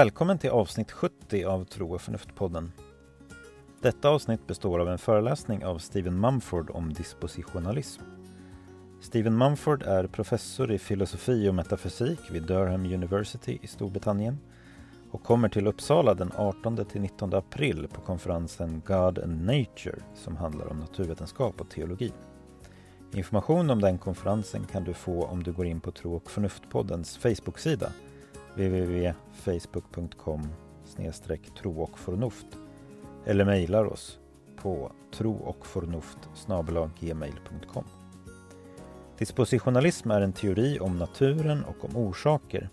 Välkommen till avsnitt 70 av Tro och förnuft-podden. Detta avsnitt består av en föreläsning av Stephen Mumford om dispositionalism. Stephen Mumford är professor i filosofi och metafysik vid Durham University i Storbritannien och kommer till Uppsala den 18-19 april på konferensen God and Nature som handlar om naturvetenskap och teologi. Information om den konferensen kan du få om du går in på Tro och förnuft-poddens Facebook-sida www.facebook.com tro och förnuft eller mejlar oss på tro och förnuft gmail.com. Dispositionalism är en teori om naturen och om orsaker.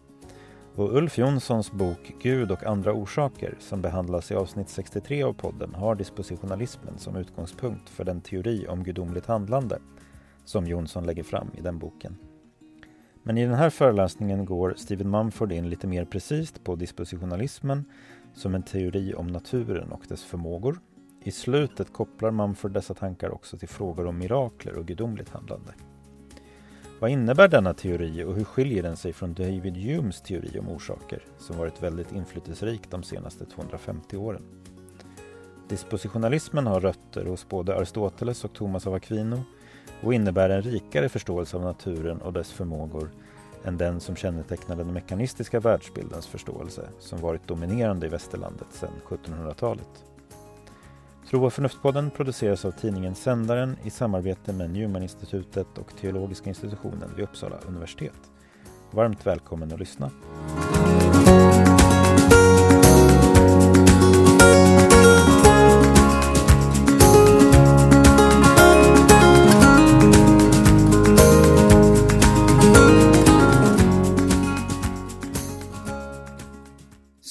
Och Ulf Jonssons bok Gud och andra orsaker som behandlas i avsnitt 63 av podden har dispositionalismen som utgångspunkt för den teori om gudomligt handlande som Jonsson lägger fram i den boken. Men i den här föreläsningen går Stephen Mumford in lite mer precis på dispositionalismen som en teori om naturen och dess förmågor. I slutet kopplar Mumford dessa tankar också till frågor om mirakler och gudomligt handlande. Vad innebär denna teori och hur skiljer den sig från David Humes teori om orsaker som varit väldigt inflytelserik de senaste 250 åren? Dispositionalismen har rötter hos både Aristoteles och Thomas av Aquino och innebär en rikare förståelse av naturen och dess förmågor än den som kännetecknar den mekanistiska världsbildens förståelse som varit dominerande i västerlandet sedan 1700-talet. Tro och förnuftspodden produceras av tidningen Sändaren i samarbete med Newman-institutet och Teologiska institutionen vid Uppsala universitet. Varmt välkommen att lyssna!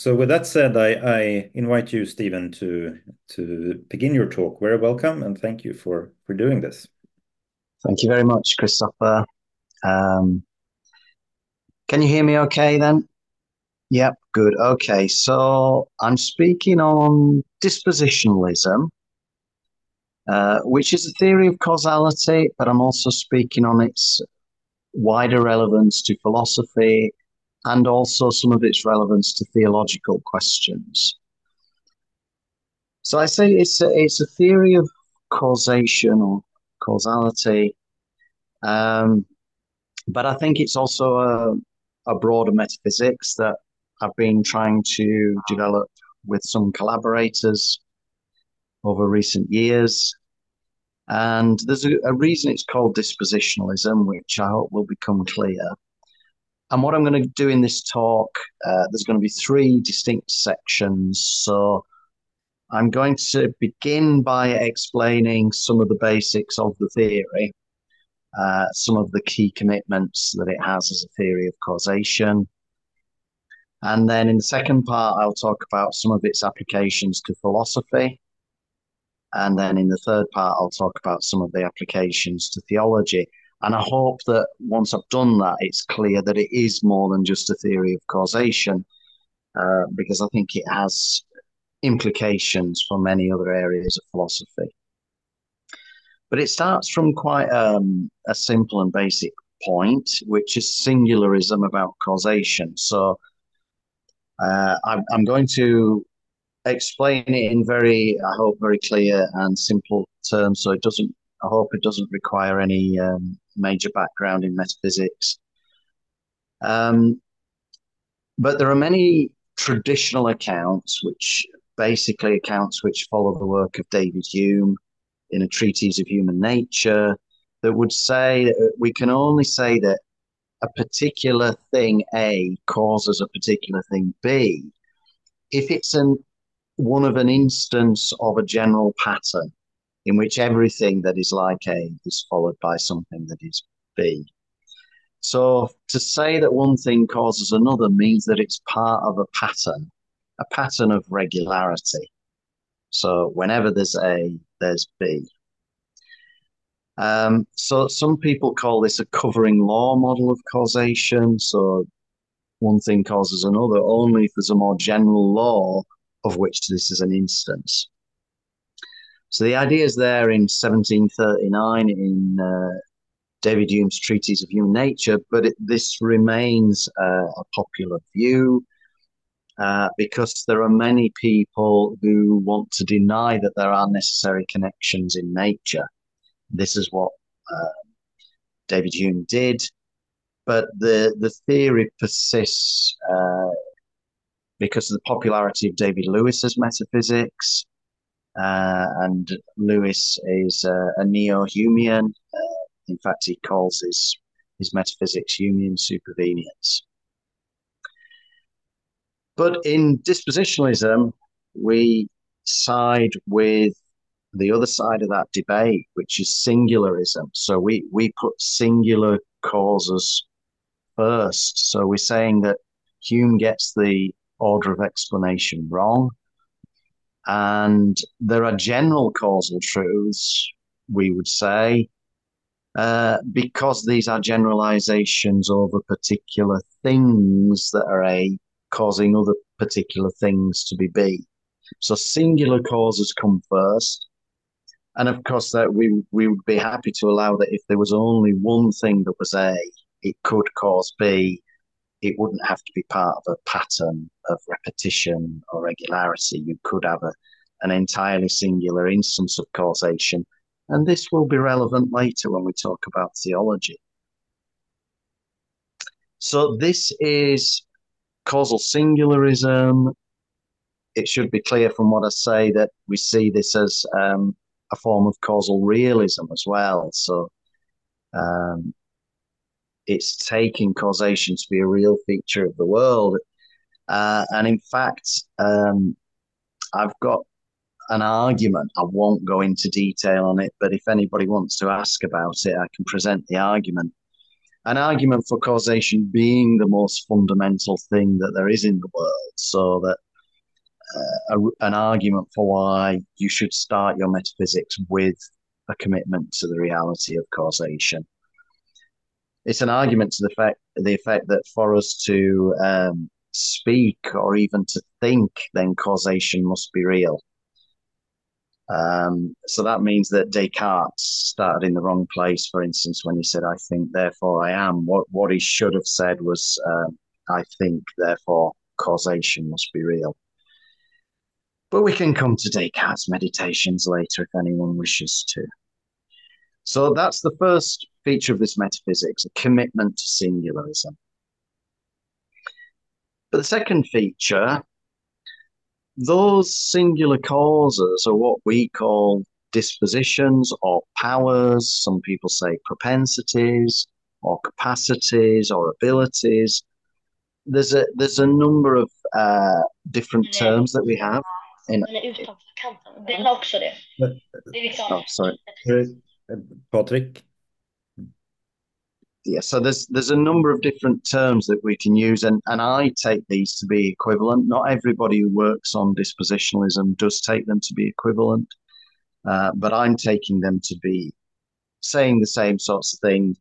So with that said, I, I, invite you, Stephen, to to begin your talk. Very welcome, and thank you for for doing this. Thank you very much, Christopher. Um, can you hear me okay then? Yep, good. Okay, so I'm speaking on dispositionalism, uh, which is a theory of causality, but I'm also speaking on its wider relevance to philosophy and also some of its relevance to theological questions. So I say it's a, it's a theory of causation or causality, um, but I think it's also a, a broader metaphysics that I've been trying to develop with some collaborators over recent years. And there's a, a reason it's called dispositionalism, which I hope will become clear. And what I'm going to do in this talk, uh, there's going to be three distinct sections. So I'm going to begin by explaining some of the basics of the theory, uh, some of the key commitments that it has as a theory of causation. And then in the second part, I'll talk about some of its applications to philosophy. And then in the third part, I'll talk about some of the applications to theology. And I hope that once I've done that, it's clear that it is more than just a theory of causation, uh, because I think it has implications for many other areas of philosophy. But it starts from quite um, a simple and basic point, which is singularism about causation. So uh, I'm, I'm going to explain it in very, I hope, very clear and simple terms, so it doesn't I hope it doesn't require any um, major background in metaphysics. Um, but there are many traditional accounts, which basically accounts which follow the work of David Hume in a treatise of human nature, that would say that we can only say that a particular thing A causes a particular thing B if it's an one of an instance of a general pattern in which everything that is like A is followed by something that is B. So to say that one thing causes another means that it's part of a pattern, a pattern of regularity. So whenever there's A, there's B. Um, so some people call this a covering law model of causation. So one thing causes another only if there's a more general law of which this is an instance. So the idea is there in 1739 in uh, David Hume's Treatise of Human Nature, but it, this remains uh, a popular view. uh, because there are many people who want to deny that there are necessary connections in nature. This is what uh, David Hume did, but the the theory persists uh, because of the popularity of David Lewis's metaphysics, uh, and Lewis is a neo-Humean. Uh, in fact, he calls his his metaphysics Humean supervenience. But in dispositionalism, we side with the other side of that debate, which is singularism. So we, we put singular causes first. So we're saying that Hume gets the order of explanation wrong. And there are general causal truths, we would say, uh, because these are generalizations over particular things that are A, causing other particular things to be B. So singular causes come first. And of course, that we we would be happy to allow that if there was only one thing that was A, it could cause B. It wouldn't have to be part of a pattern of repetition or regularity. You could have a, an entirely singular instance of causation. And this will be relevant later when we talk about theology. So this is causal singularism. It should be clear from what I say that we see this as um, a form of causal realism as well. So um, it's taking causation to be a real feature of the world. Uh, and in fact, um, I've got an argument. I won't go into detail on it, but if anybody wants to ask about it, I can present the argument. An argument for causation being the most fundamental thing that there is in the world, so that uh, a, an argument for why you should start your metaphysics with a commitment to the reality of causation. It's an argument to the effect, the effect that for us to um, speak or even to think, then causation must be real. Um, so that means that Descartes started in the wrong place. For instance, when he said, "I think, therefore I am," what what he should have said was, uh, "I think, therefore causation must be real." But we can come to Descartes' meditations later if anyone wishes to. So that's the first feature of this metaphysics, a commitment to singularism. But the second feature, those singular causes are what we call dispositions or powers. Some people say propensities or capacities or abilities. There's a there's a number of uh, different terms that we have Den är utanför kanten. Den har också det. Det är liksom... Oh, sorry. Patrick? Yeah, so there's there's a number of different terms that we can use, and, and I take these to be equivalent. Not everybody who works on dispositionalism does take them to be equivalent, uh, but I'm taking them to be saying the same sorts of thing.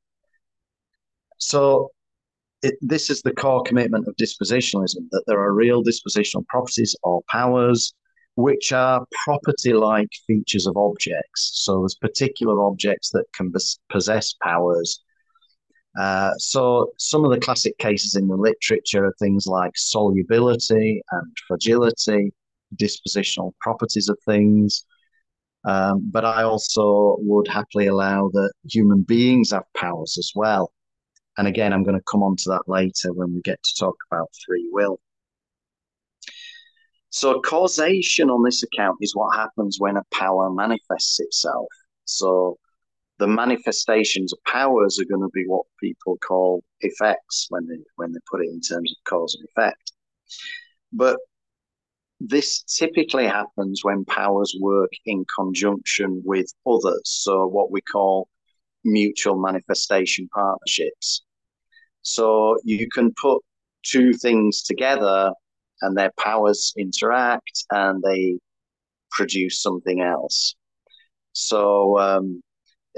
So it, this is the core commitment of dispositionalism that there are real dispositional properties or powers which are property like features of objects. So there's particular objects that can possess powers. Uh, so some of the classic cases in the literature are things like solubility and fragility, dispositional properties of things. Um, but I also would happily allow that human beings have powers as well. And again, I'm going to come on to that later when we get to talk about free will. So causation on this account is what happens when a power manifests itself. So the manifestations of powers are going to be what people call effects when they when they put it in terms of cause and effect. But this typically happens when powers work in conjunction with others. So what we call mutual manifestation partnerships. So you can put two things together and their powers interact and they produce something else. So um,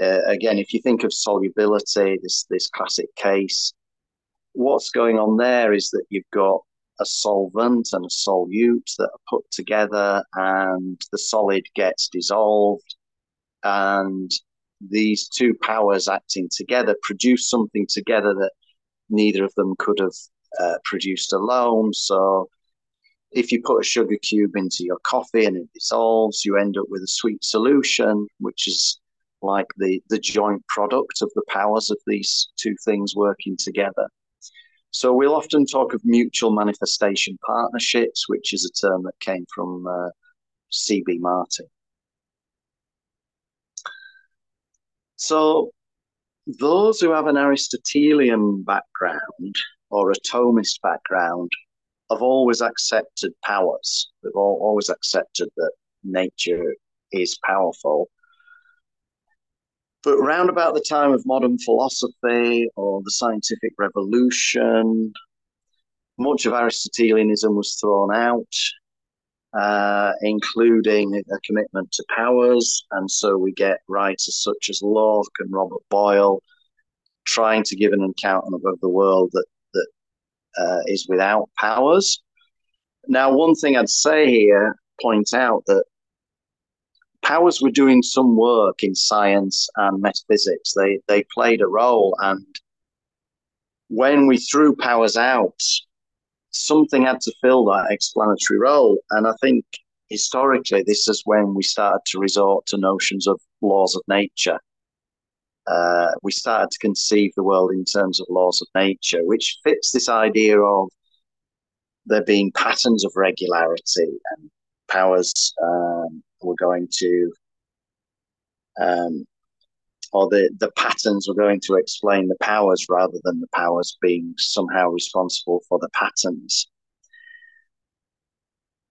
uh, again, if you think of solubility, this this classic case, what's going on there is that you've got a solvent and a solute that are put together, and the solid gets dissolved, and these two powers acting together produce something together that neither of them could have uh, produced alone. So if you put a sugar cube into your coffee and it dissolves, you end up with a sweet solution, which is like the, the joint product of the powers of these two things working together. So we'll often talk of mutual manifestation partnerships, which is a term that came from uh, C.B. Martin. So those who have an Aristotelian background or a Thomist background have always accepted powers. They've all, always accepted that nature is powerful. But round about the time of modern philosophy or the scientific revolution, much of Aristotelianism was thrown out, uh, including a commitment to powers. And so we get writers such as Locke and Robert Boyle trying to give an account of the world that uh, is without powers. Now, one thing I'd say here, point out that powers were doing some work in science and metaphysics. They they played a role, and when we threw powers out, something had to fill that explanatory role. And I think historically, this is when we started to resort to notions of laws of nature uh, we started to conceive the world in terms of laws of nature, which fits this idea of there being patterns of regularity and powers um, were going to, um, or the, the patterns were going to explain the powers rather than the powers being somehow responsible for the patterns.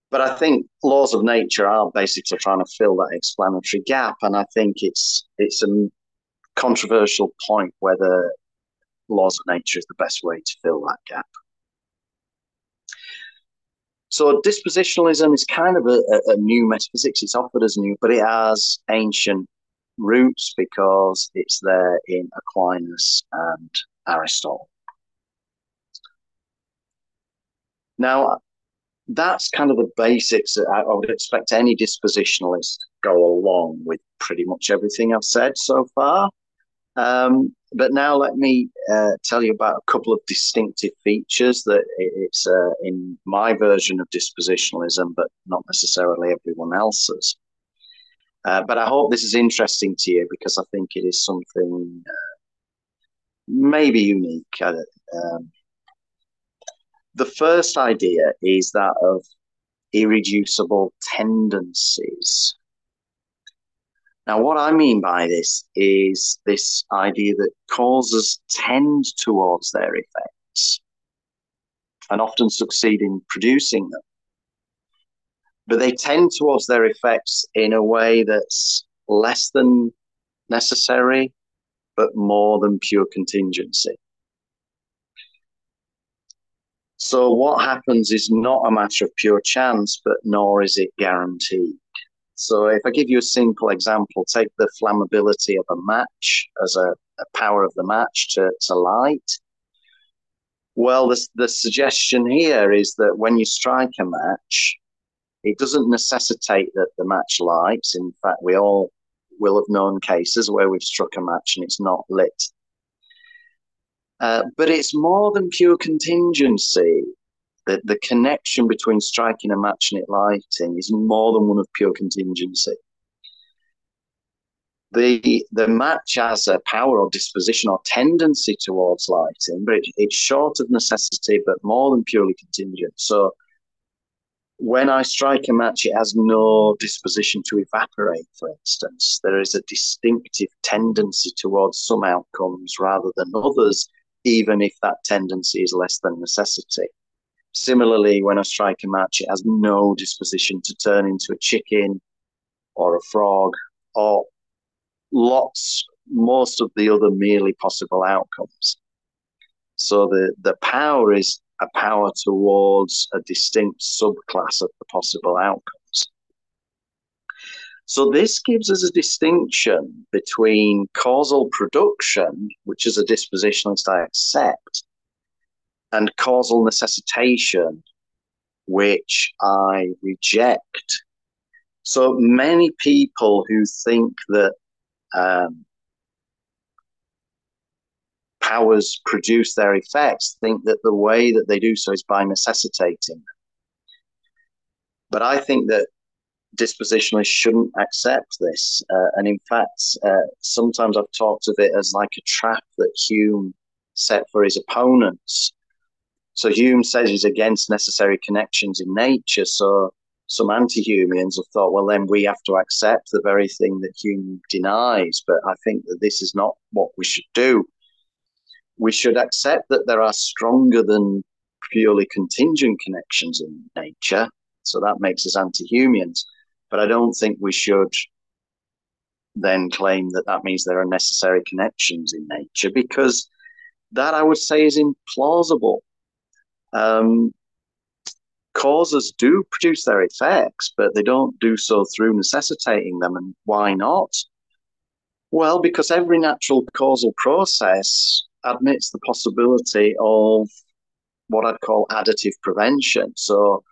But I think laws of nature are basically trying to fill that explanatory gap, and I think it's it's a controversial point whether laws of nature is the best way to fill that gap. So dispositionalism is kind of a, a, new metaphysics. It's offered as new, but it has ancient roots because it's there in Aquinas and Aristotle. Now, that's kind of the basics. I, I would expect any dispositionalist to go along with pretty much everything I've said so far. Um, but now let me uh, tell you about a couple of distinctive features that it's uh, in my version of dispositionalism, but not necessarily everyone else's. Uh, but I hope this is interesting to you because I think it is something uh, maybe unique. Um, the first idea is that of irreducible tendencies. Now, what I mean by this is this idea that causes tend towards their effects and often succeed in producing them. But they tend towards their effects in a way that's less than necessary, but more than pure contingency. So, what happens is not a matter of pure chance, but nor is it guaranteed. So if I give you a simple example, take the flammability of a match as a, a power of the match to, to light. Well, the, the suggestion here is that when you strike a match, it doesn't necessitate that the match lights. In fact, we all will have known cases where we've struck a match and it's not lit. Uh, but it's more than pure contingency the, the connection between striking a match and it lighting is more than one of pure contingency. The the match has a power or disposition or tendency towards lighting, but it, it's short of necessity, but more than purely contingent. So when I strike a match, it has no disposition to evaporate, for instance. There is a distinctive tendency towards some outcomes rather than others, even if that tendency is less than necessity. Similarly, when I strike a match, it has no disposition to turn into a chicken or a frog or lots, most of the other merely possible outcomes. So the, the power is a power towards a distinct subclass of the possible outcomes. So this gives us a distinction between causal production, which is a dispositionalist I accept, and causal necessitation, which I reject. So many people who think that um, powers produce their effects think that the way that they do so is by necessitating them. But I think that dispositionalists shouldn't accept this. Uh, and in fact, uh, sometimes I've talked of it as like a trap that Hume set for his opponents. So Hume says he's against necessary connections in nature. So some anti-Humeans have thought, well, then we have to accept the very thing that Hume denies. But I think that this is not what we should do. We should accept that there are stronger than purely contingent connections in nature. So that makes us anti-Humeans. But I don't think we should then claim that that means there are necessary connections in nature because that I would say is implausible. Um, causes do produce their effects, but they don't do so through necessitating them. And why not? Well, because every natural causal process admits the possibility of what I'd call additive prevention. So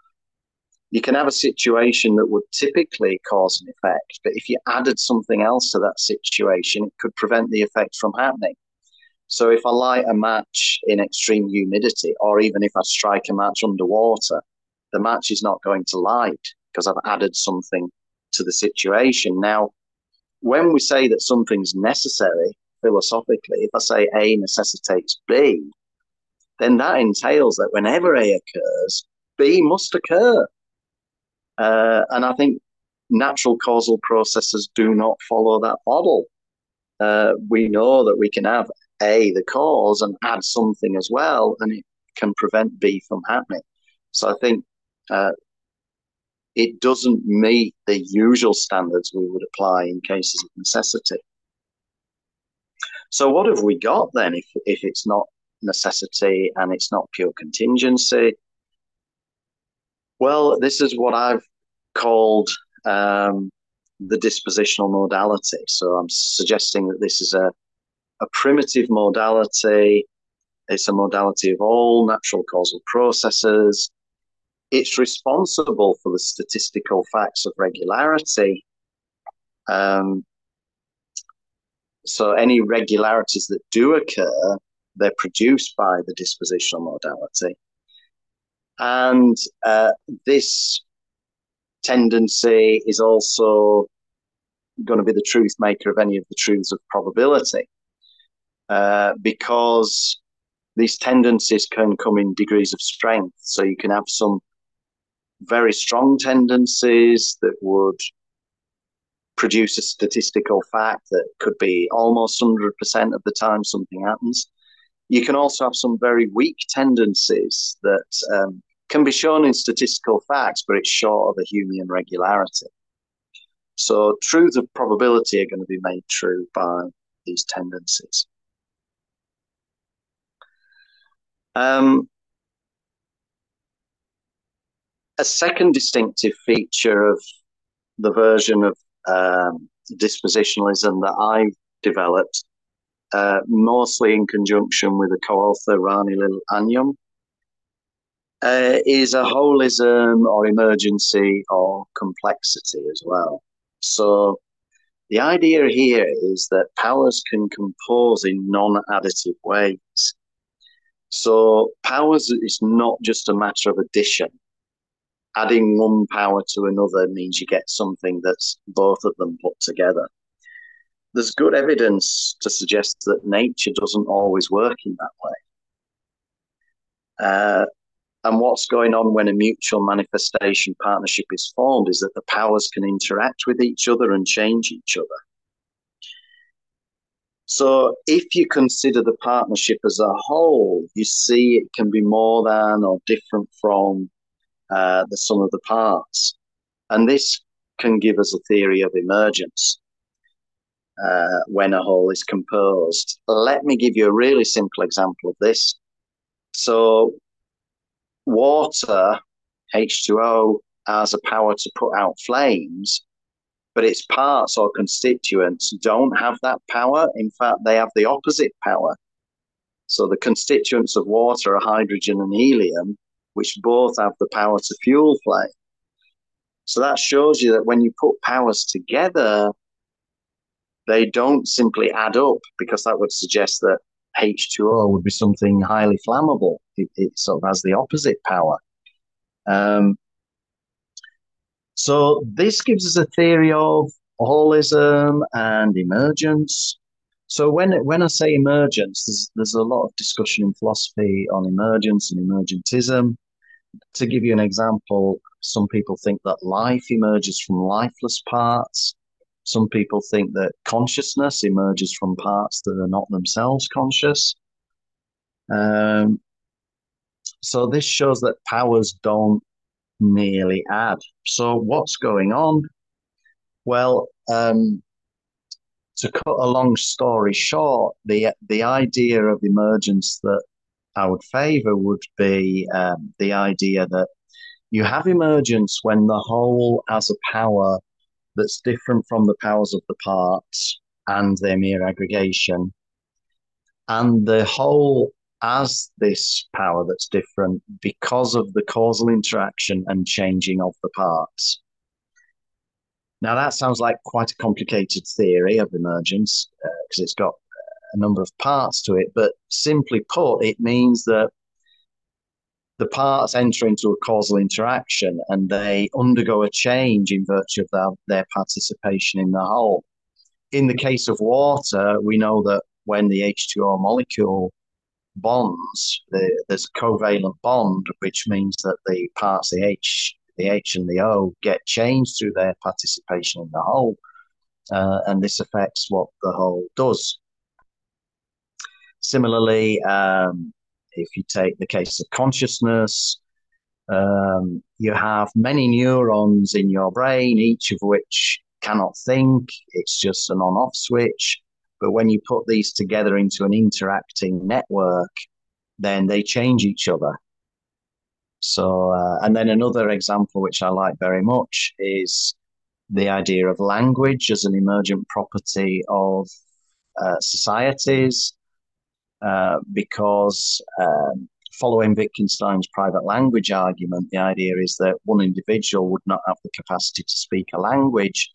you can have a situation that would typically cause an effect, but if you added something else to that situation, it could prevent the effect from happening. So if I light a match in extreme humidity, or even if I strike a match underwater, the match is not going to light because I've added something to the situation. Now, when we say that something's necessary philosophically, if I say A necessitates B, then that entails that whenever A occurs, B must occur. Uh, and I think natural causal processes do not follow that model. Uh, we know that we can have A, the cause, and add something as well, and it can prevent B from happening. So I think uh, it doesn't meet the usual standards we would apply in cases of necessity. So what have we got then if, if it's not necessity and it's not pure contingency? Well, this is what I've called um, the dispositional modality. So I'm suggesting that this is a, a primitive modality. It's a modality of all natural causal processes. It's responsible for the statistical facts of regularity. Um, so any regularities that do occur, they're produced by the dispositional modality. And uh, this tendency is also going to be the truth maker of any of the truths of probability. Uh, because these tendencies can come in degrees of strength. So you can have some very strong tendencies that would produce a statistical fact that could be almost 100% of the time something happens. You can also have some very weak tendencies that um, can be shown in statistical facts, but it's short of a Humean regularity. So truths of probability are going to be made true by these tendencies. Um, a second distinctive feature of the version of um, dispositionalism that I developed, uh, mostly in conjunction with a co-author, Rani Lill Anjum, uh, is a holism or emergency or complexity as well. So the idea here is that powers can compose in non-additive ways. So powers is not just a matter of addition. Adding one power to another means you get something that's both of them put together. There's good evidence to suggest that nature doesn't always work in that way. Uh, and what's going on when a mutual manifestation partnership is formed is that the powers can interact with each other and change each other. So if you consider the partnership as a whole, you see it can be more than or different from uh, the sum of the parts. And this can give us a theory of emergence uh, when a whole is composed. Let me give you a really simple example of this. So water, H2O, has a power to put out flames, but its parts or constituents don't have that power. In fact, they have the opposite power. So the constituents of water are hydrogen and helium, which both have the power to fuel flame. So that shows you that when you put powers together, they don't simply add up because that would suggest that H2O would be something highly flammable. It, it sort of has the opposite power. Um, So this gives us a theory of holism and emergence. So when when I say emergence, there's there's a lot of discussion in philosophy on emergence and emergentism. To give you an example, some people think that life emerges from lifeless parts. Some people think that consciousness emerges from parts that are not themselves conscious. Um, so this shows that powers don't merely add. So what's going on? Well, um, to cut a long story short, the the idea of emergence that I would favour would be um, the idea that you have emergence when the whole has a power that's different from the powers of the parts and their mere aggregation, and the whole as this power that's different because of the causal interaction and changing of the parts. Now, that sounds like quite a complicated theory of emergence because uh, it's got a number of parts to it, but simply put, it means that the parts enter into a causal interaction and they undergo a change in virtue of their, their participation in the whole. In the case of water, we know that when the H2O molecule bonds, the, there's a covalent bond, which means that the parts, the H, the H and the O, get changed through their participation in the whole. Uh, and this affects what the whole does. Similarly, um, if you take the case of consciousness, um, you have many neurons in your brain, each of which cannot think. It's just an on off switch. But when you put these together into an interacting network, then they change each other. So, uh, and then another example which I like very much is the idea of language as an emergent property of uh, societies, uh, because um, following Wittgenstein's private language argument, the idea is that one individual would not have the capacity to speak a language,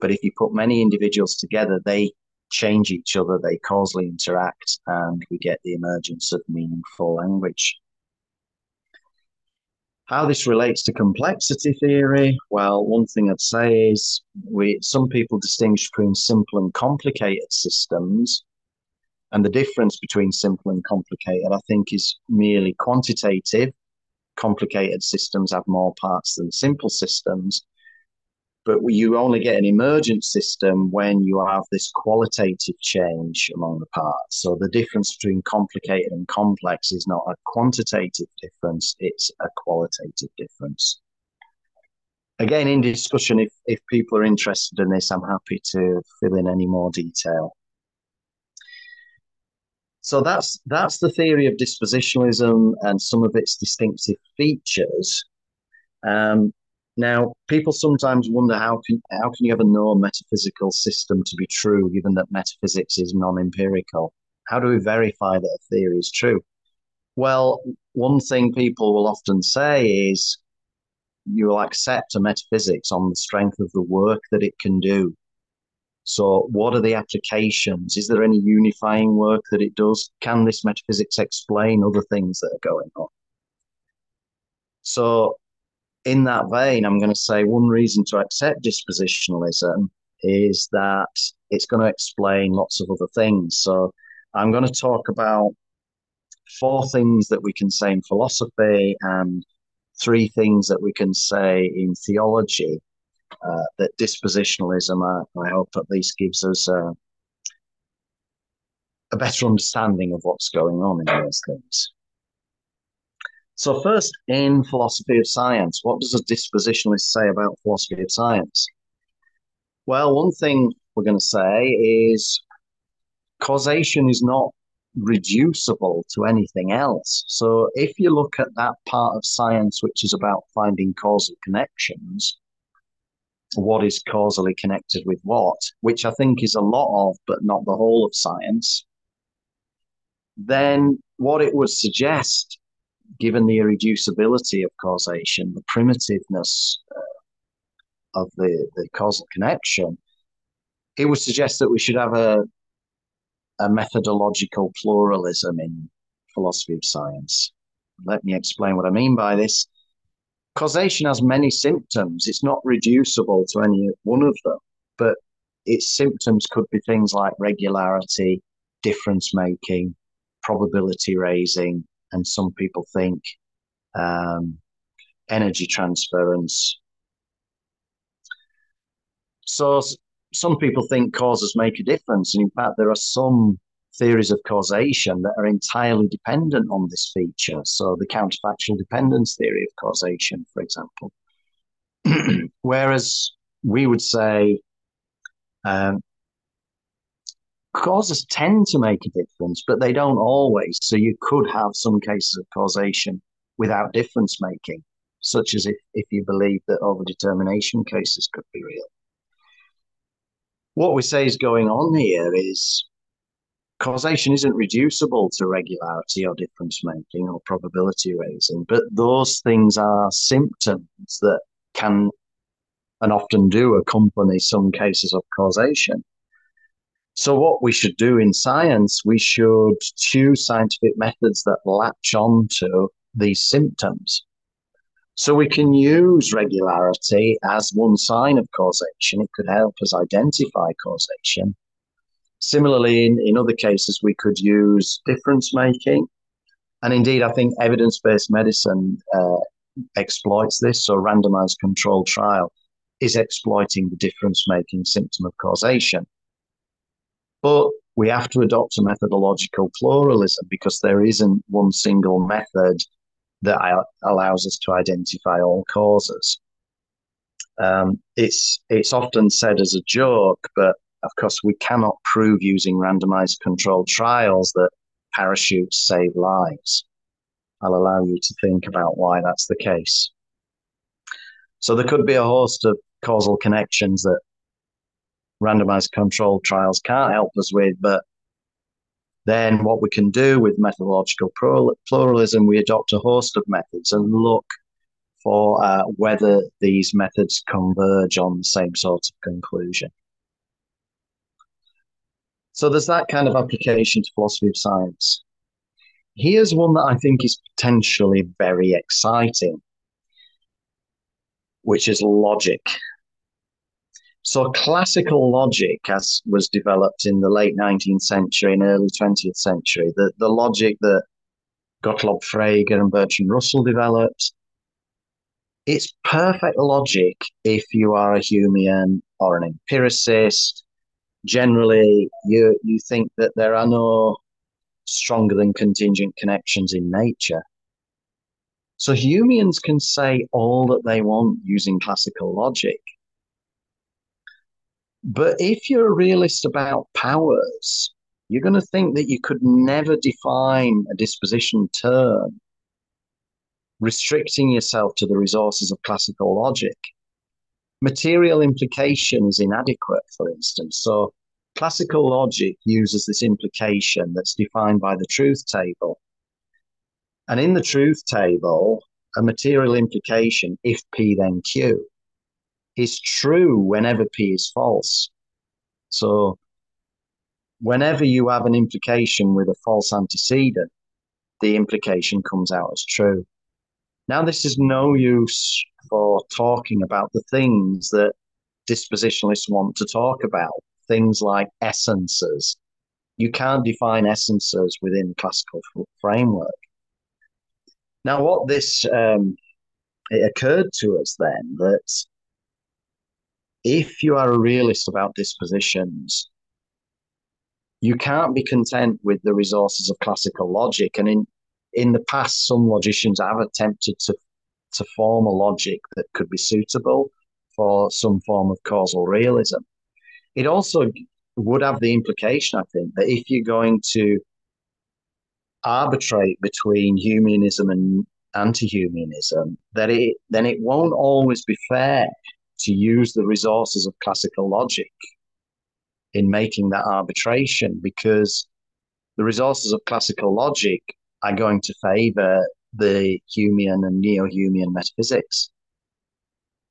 but if you put many individuals together, they change each other, they causally interact, and we get the emergence of meaningful language. How this relates to complexity theory? Well, one thing I'd say is we some people distinguish between simple and complicated systems. And the difference between simple and complicated, I think, is merely quantitative. Complicated systems have more parts than simple systems but you only get an emergent system when you have this qualitative change among the parts. So the difference between complicated and complex is not a quantitative difference, it's a qualitative difference. Again, in discussion, if, if people are interested in this, I'm happy to fill in any more detail. So that's that's the theory of dispositionalism and some of its distinctive features. Um, now, people sometimes wonder how can how can you ever know a metaphysical system to be true, given that metaphysics is non-empirical? How do we verify that a theory is true? Well, one thing people will often say is you will accept a metaphysics on the strength of the work that it can do. So, what are the applications? Is there any unifying work that it does? Can this metaphysics explain other things that are going on? So, in that vein, I'm going to say one reason to accept dispositionalism is that it's going to explain lots of other things. So I'm going to talk about four things that we can say in philosophy and three things that we can say in theology. Uh, that dispositionalism, I, hope, at least gives us a, a better understanding of what's going on in those things. So, first, in philosophy of science, what does a dispositionalist say about philosophy of science? Well, one thing we're going to say is causation is not reducible to anything else. So, if you look at that part of science which is about finding causal connections, what is causally connected with what, which I think is a lot of, but not the whole of science, then what it would suggest given the irreducibility of causation, the primitiveness uh, of the, the causal connection, it would suggest that we should have a, a methodological pluralism in philosophy of science. Let me explain what I mean by this. causation has many symptoms. It's not reducible to any one of them, but its symptoms could be things like regularity, difference making, probability raising, and some people think um, energy transference. So some people think causes make a difference, and in fact, there are some theories of causation that are entirely dependent on this feature. So the counterfactual dependence theory of causation, for example. Whereas we would say um, causes tend to make a difference, but they don't always. So you could have some cases of causation without difference making, such as if, if you believe that overdetermination cases could be real. What we say is going on here is causation isn't reducible to regularity or difference making or probability raising, but those things are symptoms that can and often do accompany some cases of causation. So, what we should do in science, we should choose scientific methods that latch on to these symptoms. So, we can use regularity as one sign of causation. It could help us identify causation. Similarly, in, in other cases, we could use difference making. And indeed, I think evidence based medicine uh, exploits this. So, randomized controlled trial is exploiting the difference making symptom of causation. But we have to adopt a methodological pluralism because there isn't one single method that allows us to identify all causes. Um, it's it's often said as a joke, but of course we cannot prove using randomized controlled trials that parachutes save lives. I'll allow you to think about why that's the case. So there could be a host of causal connections that randomized controlled trials can't help us with. But then what we can do with methodological pluralism, we adopt a host of methods and look for uh, whether these methods converge on the same sort of conclusion. So there's that kind of application to philosophy of science. Here's one that I think is potentially very exciting, which is logic. So classical logic, as was developed in the late 19th century and early 20th century, the, the logic that Gottlob Frege and Bertrand Russell developed, it's perfect logic if you are a Humean or an empiricist. Generally, you, you think that there are no stronger than contingent connections in nature. So Humeans can say all that they want using classical logic. But if you're a realist about powers, you're going to think that you could never define a disposition term, restricting yourself to the resources of classical logic. Material implication is inadequate, for instance. So, classical logic uses this implication that's defined by the truth table. And in the truth table, a material implication, if P then Q, is true whenever P is false. So whenever you have an implication with a false antecedent, the implication comes out as true. Now, this is no use for talking about the things that dispositionalists want to talk about, things like essences. You can't define essences within classical framework. Now, what this um, it occurred to us then that if you are a realist about dispositions, you can't be content with the resources of classical logic. And in in the past, some logicians have attempted to to form a logic that could be suitable for some form of causal realism. It also would have the implication, I think, that if you're going to arbitrate between Humeanism and anti-Humeanism, that it then it won't always be fair to use the resources of classical logic in making that arbitration because the resources of classical logic are going to favor the Humean and neo Humean metaphysics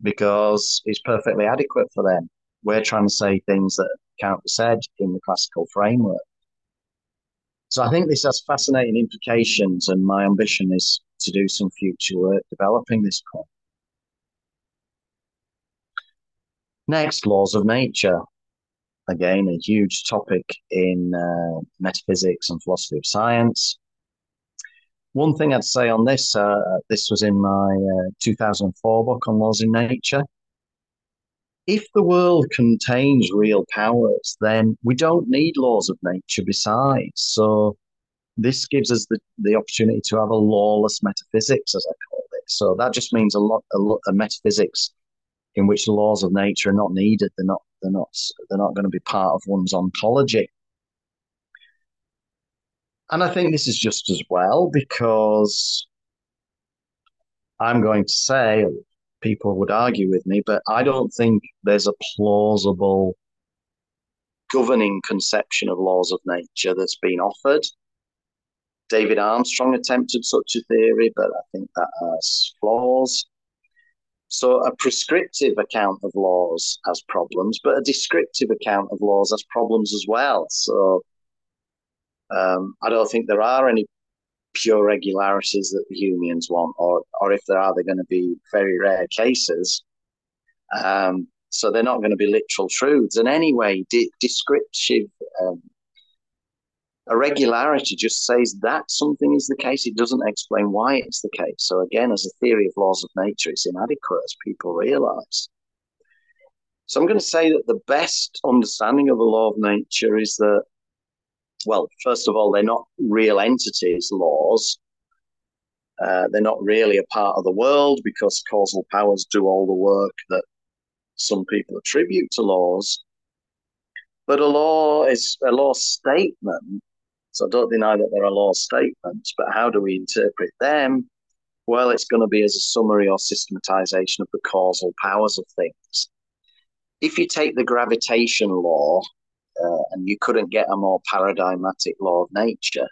because it's perfectly adequate for them. We're trying to say things that can't be said in the classical framework. So I think this has fascinating implications, and my ambition is to do some future work developing this point. Next, laws of nature. Again, a huge topic in uh, metaphysics and philosophy of science. One thing I'd say on this, uh, this was in my uh, 2004 book on laws in nature. If the world contains real powers, then we don't need laws of nature besides. So this gives us the, the opportunity to have a lawless metaphysics, as I call it. So that just means a lot, a, lot, a metaphysics in which the laws of nature are not needed. They're not they're not they're not going to be part of one's ontology. And I think this is just as well because I'm going to say people would argue with me, but I don't think there's a plausible governing conception of laws of nature that's been offered. David Armstrong attempted such a theory, but I think that has flaws. So a prescriptive account of laws has problems, but a descriptive account of laws has problems as well. So um, I don't think there are any pure regularities that the Humeans want, or or if there are, they're going to be very rare cases. Um, so they're not going to be literal truths. And anyway, de- descriptive um, a regularity just says that something is the case. It doesn't explain why it's the case. So again, as a theory of laws of nature, it's inadequate as people realize. So I'm going to say that the best understanding of the law of nature is that, well, first of all, they're not real entities, laws. Uh, they're not really a part of the world because causal powers do all the work that some people attribute to laws. But a law is a law statement so I don't deny that there are law statements, but how do we interpret them? Well, it's going to be as a summary or systematization of the causal powers of things. If you take the gravitation law, uh, and you couldn't get a more paradigmatic law of nature,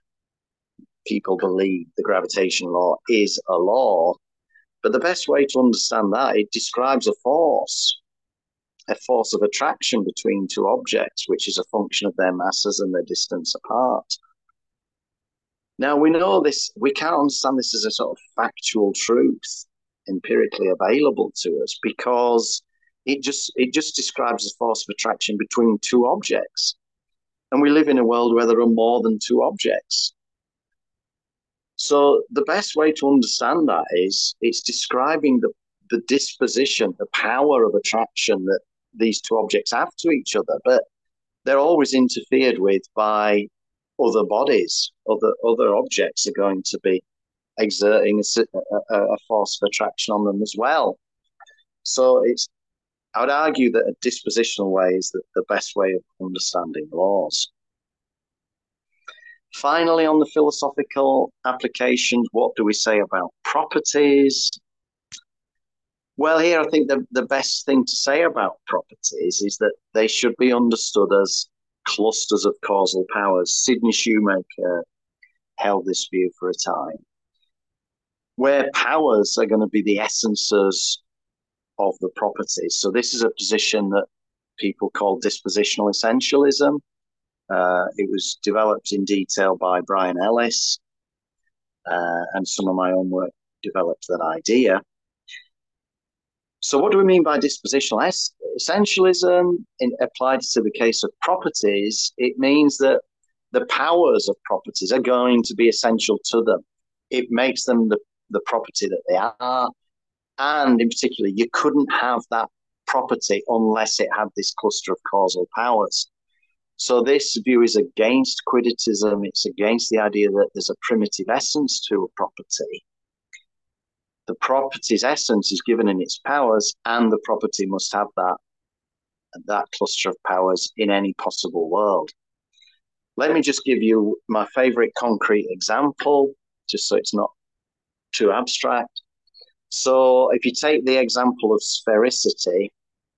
people believe the gravitation law is a law. But the best way to understand that, it describes a force, a force of attraction between two objects, which is a function of their masses and their distance apart. Now we know this, we can't understand this as a sort of factual truth empirically available to us because it just it just describes the force of attraction between two objects. And we live in a world where there are more than two objects. So the best way to understand that is it's describing the, the disposition, the power of attraction that these two objects have to each other, but they're always interfered with by other bodies, other other objects are going to be exerting a, a, force of attraction on them as well. So it's I would argue that a dispositional way is the, the best way of understanding laws. Finally, on the philosophical applications, what do we say about properties? Well, here I think the, the best thing to say about properties is that they should be understood as clusters of causal powers. Sidney Shoemaker held this view for a time, where powers are going to be the essences of the properties. So this is a position that people call dispositional essentialism. Uh, it was developed in detail by Brian Ellis, uh, and some of my own work developed that idea. So, what do we mean by dispositional essentialism? In, applied to the case of properties, it means that the powers of properties are going to be essential to them. It makes them the, the property that they are. And in particular, you couldn't have that property unless it had this cluster of causal powers. So this view is against quidditism. It's against the idea that there's a primitive essence to a property the property's essence is given in its powers, and the property must have that that cluster of powers in any possible world. Let me just give you my favorite concrete example, just so it's not too abstract. So, if you take the example of sphericity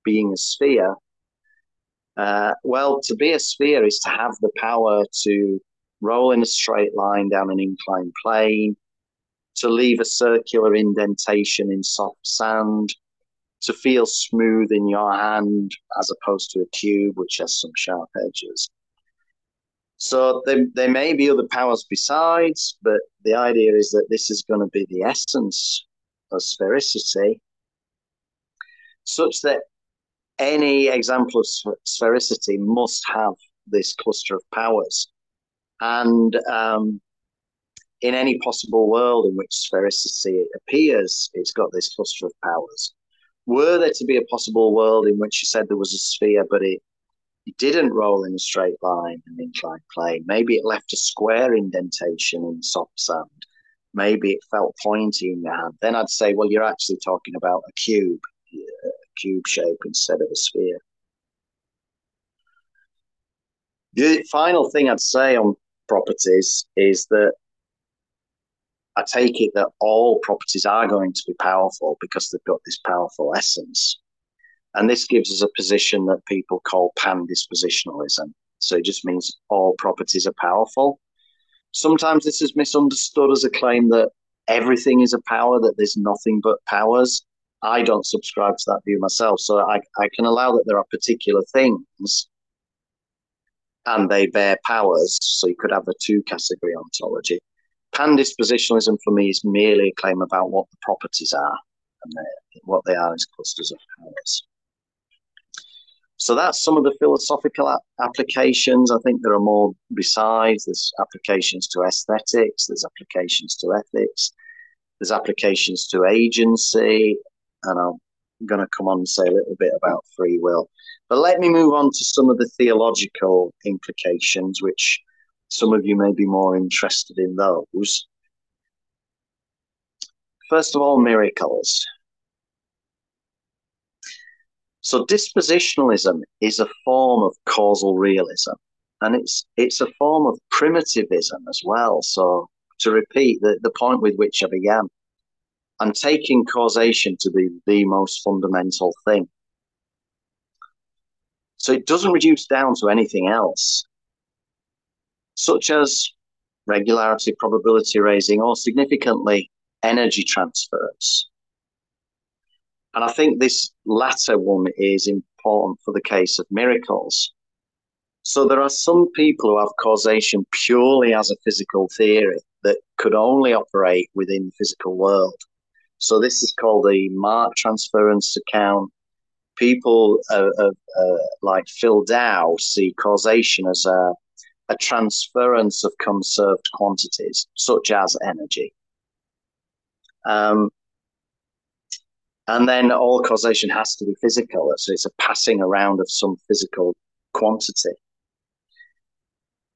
being a sphere, uh, well, to be a sphere is to have the power to roll in a straight line down an inclined plane, to leave a circular indentation in soft sand, to feel smooth in your hand as opposed to a cube which has some sharp edges. So there, there may be other powers besides, but the idea is that this is going to be the essence of sphericity, such that any example of sphericity must have this cluster of powers. And um, in any possible world in which sphericity appears, it's got this cluster of powers. Were there to be a possible world in which you said there was a sphere, but it, it didn't roll in a straight line and inclined plane, maybe it left a square indentation in soft sand, maybe it felt pointy in your hand, then I'd say, well, you're actually talking about a cube, uh, a cube shape instead of a sphere. The final thing I'd say on properties is that I take it that all properties are going to be powerful because they've got this powerful essence. And this gives us a position that people call pan-dispositionalism. So it just means all properties are powerful. Sometimes this is misunderstood as a claim that everything is a power, that there's nothing but powers. I don't subscribe to that view myself. So I, I can allow that there are particular things and they bear powers. So you could have a two category ontology. Pan-dispositionalism for me is merely a claim about what the properties are and what they are as clusters of powers. So that's some of the philosophical applications. I think there are more besides. There's applications to aesthetics, there's applications to ethics, there's applications to agency, and I'm going to come on and say a little bit about free will. But let me move on to some of the theological implications, which some of you may be more interested in those. First of all, miracles. So dispositionalism is a form of causal realism, and it's it's a form of primitivism as well. So to repeat the, the point with which I began, I'm taking causation to be the most fundamental thing. So it doesn't reduce down to anything else such as regularity probability raising or significantly energy transfers. And I think this latter one is important for the case of miracles. So there are some people who have causation purely as a physical theory that could only operate within the physical world. So this is called the mark transference account. People uh, uh, uh, like Phil Dowe see causation as a a transference of conserved quantities, such as energy. Um, and then all causation has to be physical. So it's a passing around of some physical quantity.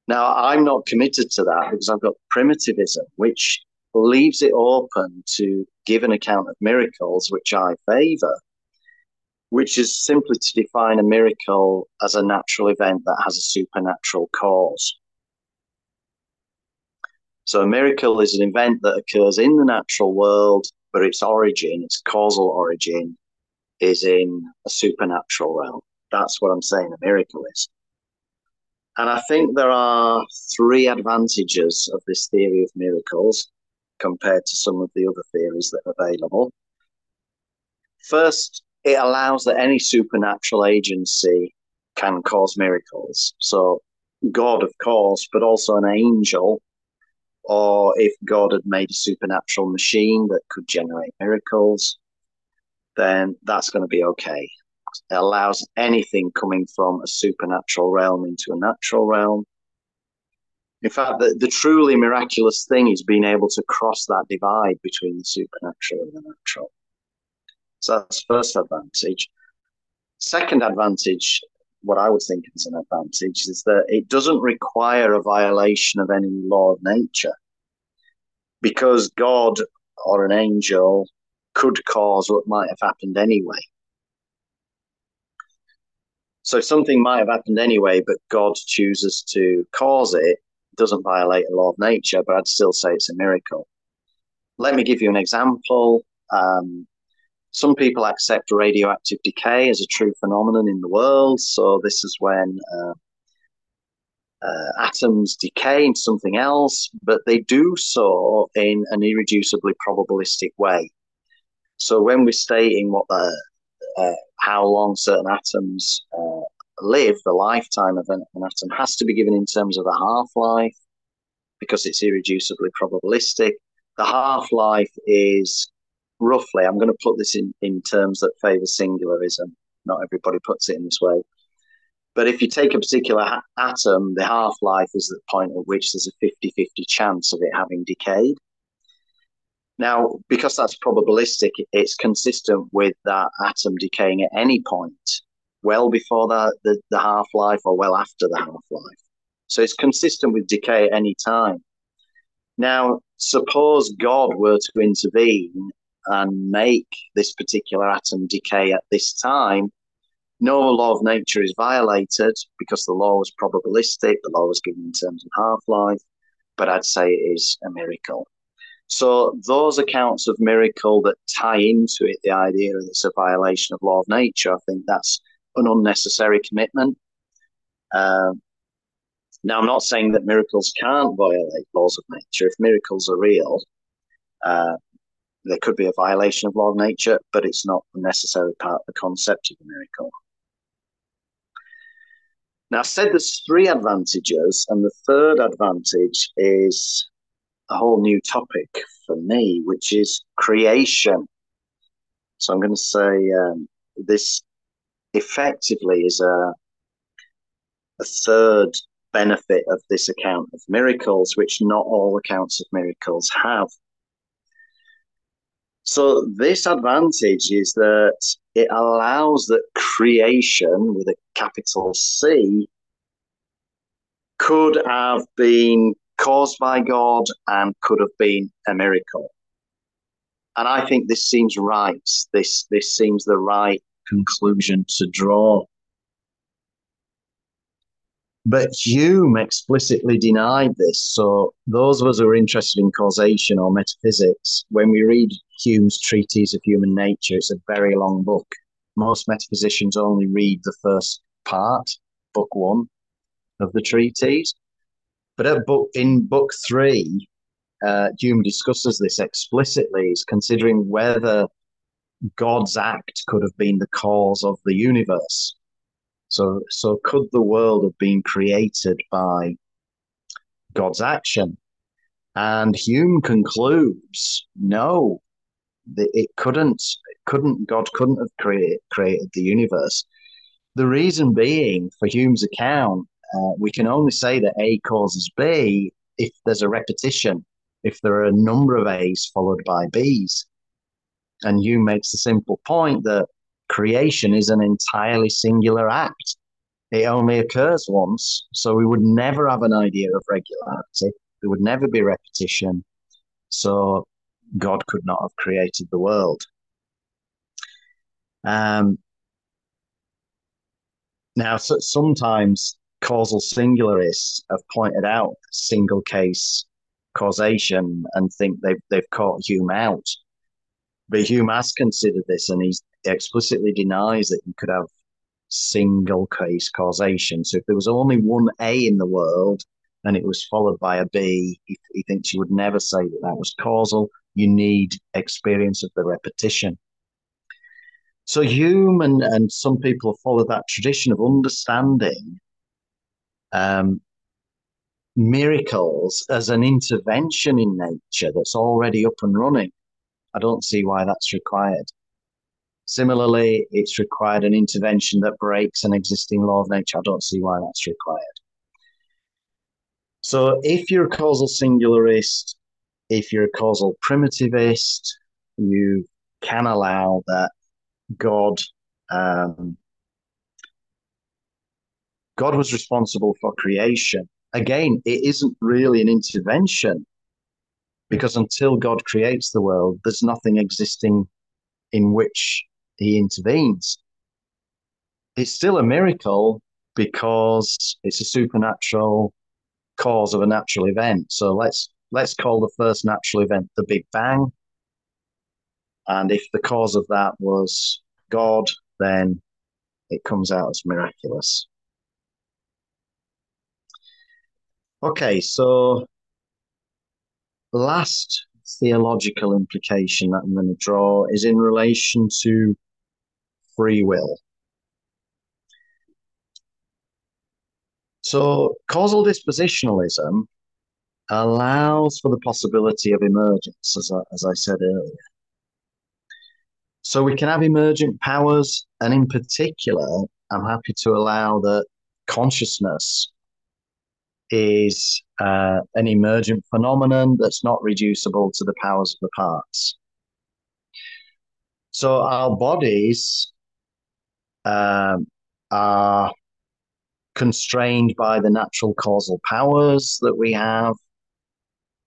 Now, I'm not committed to that because I've got primitivism, which leaves it open to give an account of miracles, which I favor, which is simply to define a miracle as a natural event that has a supernatural cause. So a miracle is an event that occurs in the natural world, but its origin, its causal origin, is in a supernatural realm. That's what I'm saying a miracle is. And I think there are three advantages of this theory of miracles compared to some of the other theories that are available. First, it allows that any supernatural agency can cause miracles. So, God, of course, but also an angel, or if God had made a supernatural machine that could generate miracles, then that's going to be okay. It allows anything coming from a supernatural realm into a natural realm. In fact, the, the truly miraculous thing is being able to cross that divide between the supernatural and the natural. So that's first advantage. Second advantage, what I would think is an advantage, is that it doesn't require a violation of any law of nature. Because God or an angel could cause what might have happened anyway. So something might have happened anyway, but God chooses to cause it, doesn't violate a law of nature, but I'd still say it's a miracle. Let me give you an example. Um, some people accept radioactive decay as a true phenomenon in the world. So this is when uh, uh, atoms decay into something else, but they do so in an irreducibly probabilistic way. So when we're stating what the uh, how long certain atoms uh, live, the lifetime of an, an atom has to be given in terms of a half life because it's irreducibly probabilistic. The half life is roughly, I'm going to put this in, in terms that favor singularism. not everybody puts it in this way. But if you take a particular atom, the half life is the point at which there's a 50 50 chance of it having decayed. Now, because that's probabilistic, it's consistent with that atom decaying at any point, well before the, the, the half life or well after the half life. So it's consistent with decay at any time. Now, suppose God were to intervene and make this particular atom decay at this time, no law of nature is violated because the law was probabilistic, the law was given in terms of half life, but I'd say it is a miracle. So those accounts of miracle that tie into it, the idea that it's a violation of law of nature, I think that's an unnecessary commitment. Um, now, I'm not saying that miracles can't violate laws of nature. If miracles are real, uh, there could be a violation of law of nature, but it's not a necessary part of the concept of a miracle. Now, I said there's three advantages, and the third advantage is a whole new topic for me, which is creation. So I'm going to say um, this effectively is a, a third benefit of this account of miracles, which not all accounts of miracles have. So this advantage is that it allows that creation with a capital C could have been caused by God and could have been a miracle. And I think this seems right. This this seems the right conclusion to draw. But Hume explicitly denied this. So those of us who are interested in causation or metaphysics, when we read Hume's Treatise of Human Nature, it's a very long book. Most metaphysicians only read the first part, book one of the treatise. But at book in book three, uh, Hume discusses this explicitly. He's considering whether God's act could have been the cause of the universe. So, so could the world have been created by God's action? And Hume concludes, no, it couldn't. It couldn't. God couldn't have create, created the universe. The reason being, for Hume's account, uh, we can only say that A causes B if there's a repetition, if there are a number of A's followed by B's. And Hume makes the simple point that creation is an entirely singular act. It only occurs once, so we would never have an idea of regularity. There would never be repetition. So God could not have created the world. Um, now, so sometimes causal singularists have pointed out single case causation and think they've, they've caught Hume out. But Hume has considered this and he explicitly denies that you could have single case causation. So if there was only one A in the world and it was followed by a B, he, he thinks you would never say that that was causal. You need experience of the repetition. So Hume and, and some people follow that tradition of understanding um, miracles as an intervention in nature that's already up and running. I don't see why that's required. Similarly, it's required an intervention that breaks an existing law of nature. I don't see why that's required. So, if you're a causal singularist, if you're a causal primitivist, you can allow that God um, God was responsible for creation. Again, it isn't really an intervention because until God creates the world, there's nothing existing in which he intervenes. It's still a miracle because it's a supernatural cause of a natural event. So let's let's call the first natural event the Big Bang. And if the cause of that was God, then it comes out as miraculous. Okay, so last theological implication that I'm going to draw is in relation to free will. So, causal dispositionalism allows for the possibility of emergence, as I, as I said earlier. So we can have emergent powers, and in particular, I'm happy to allow that consciousness is uh, an emergent phenomenon that's not reducible to the powers of the parts. So our bodies um, are constrained by the natural causal powers that we have.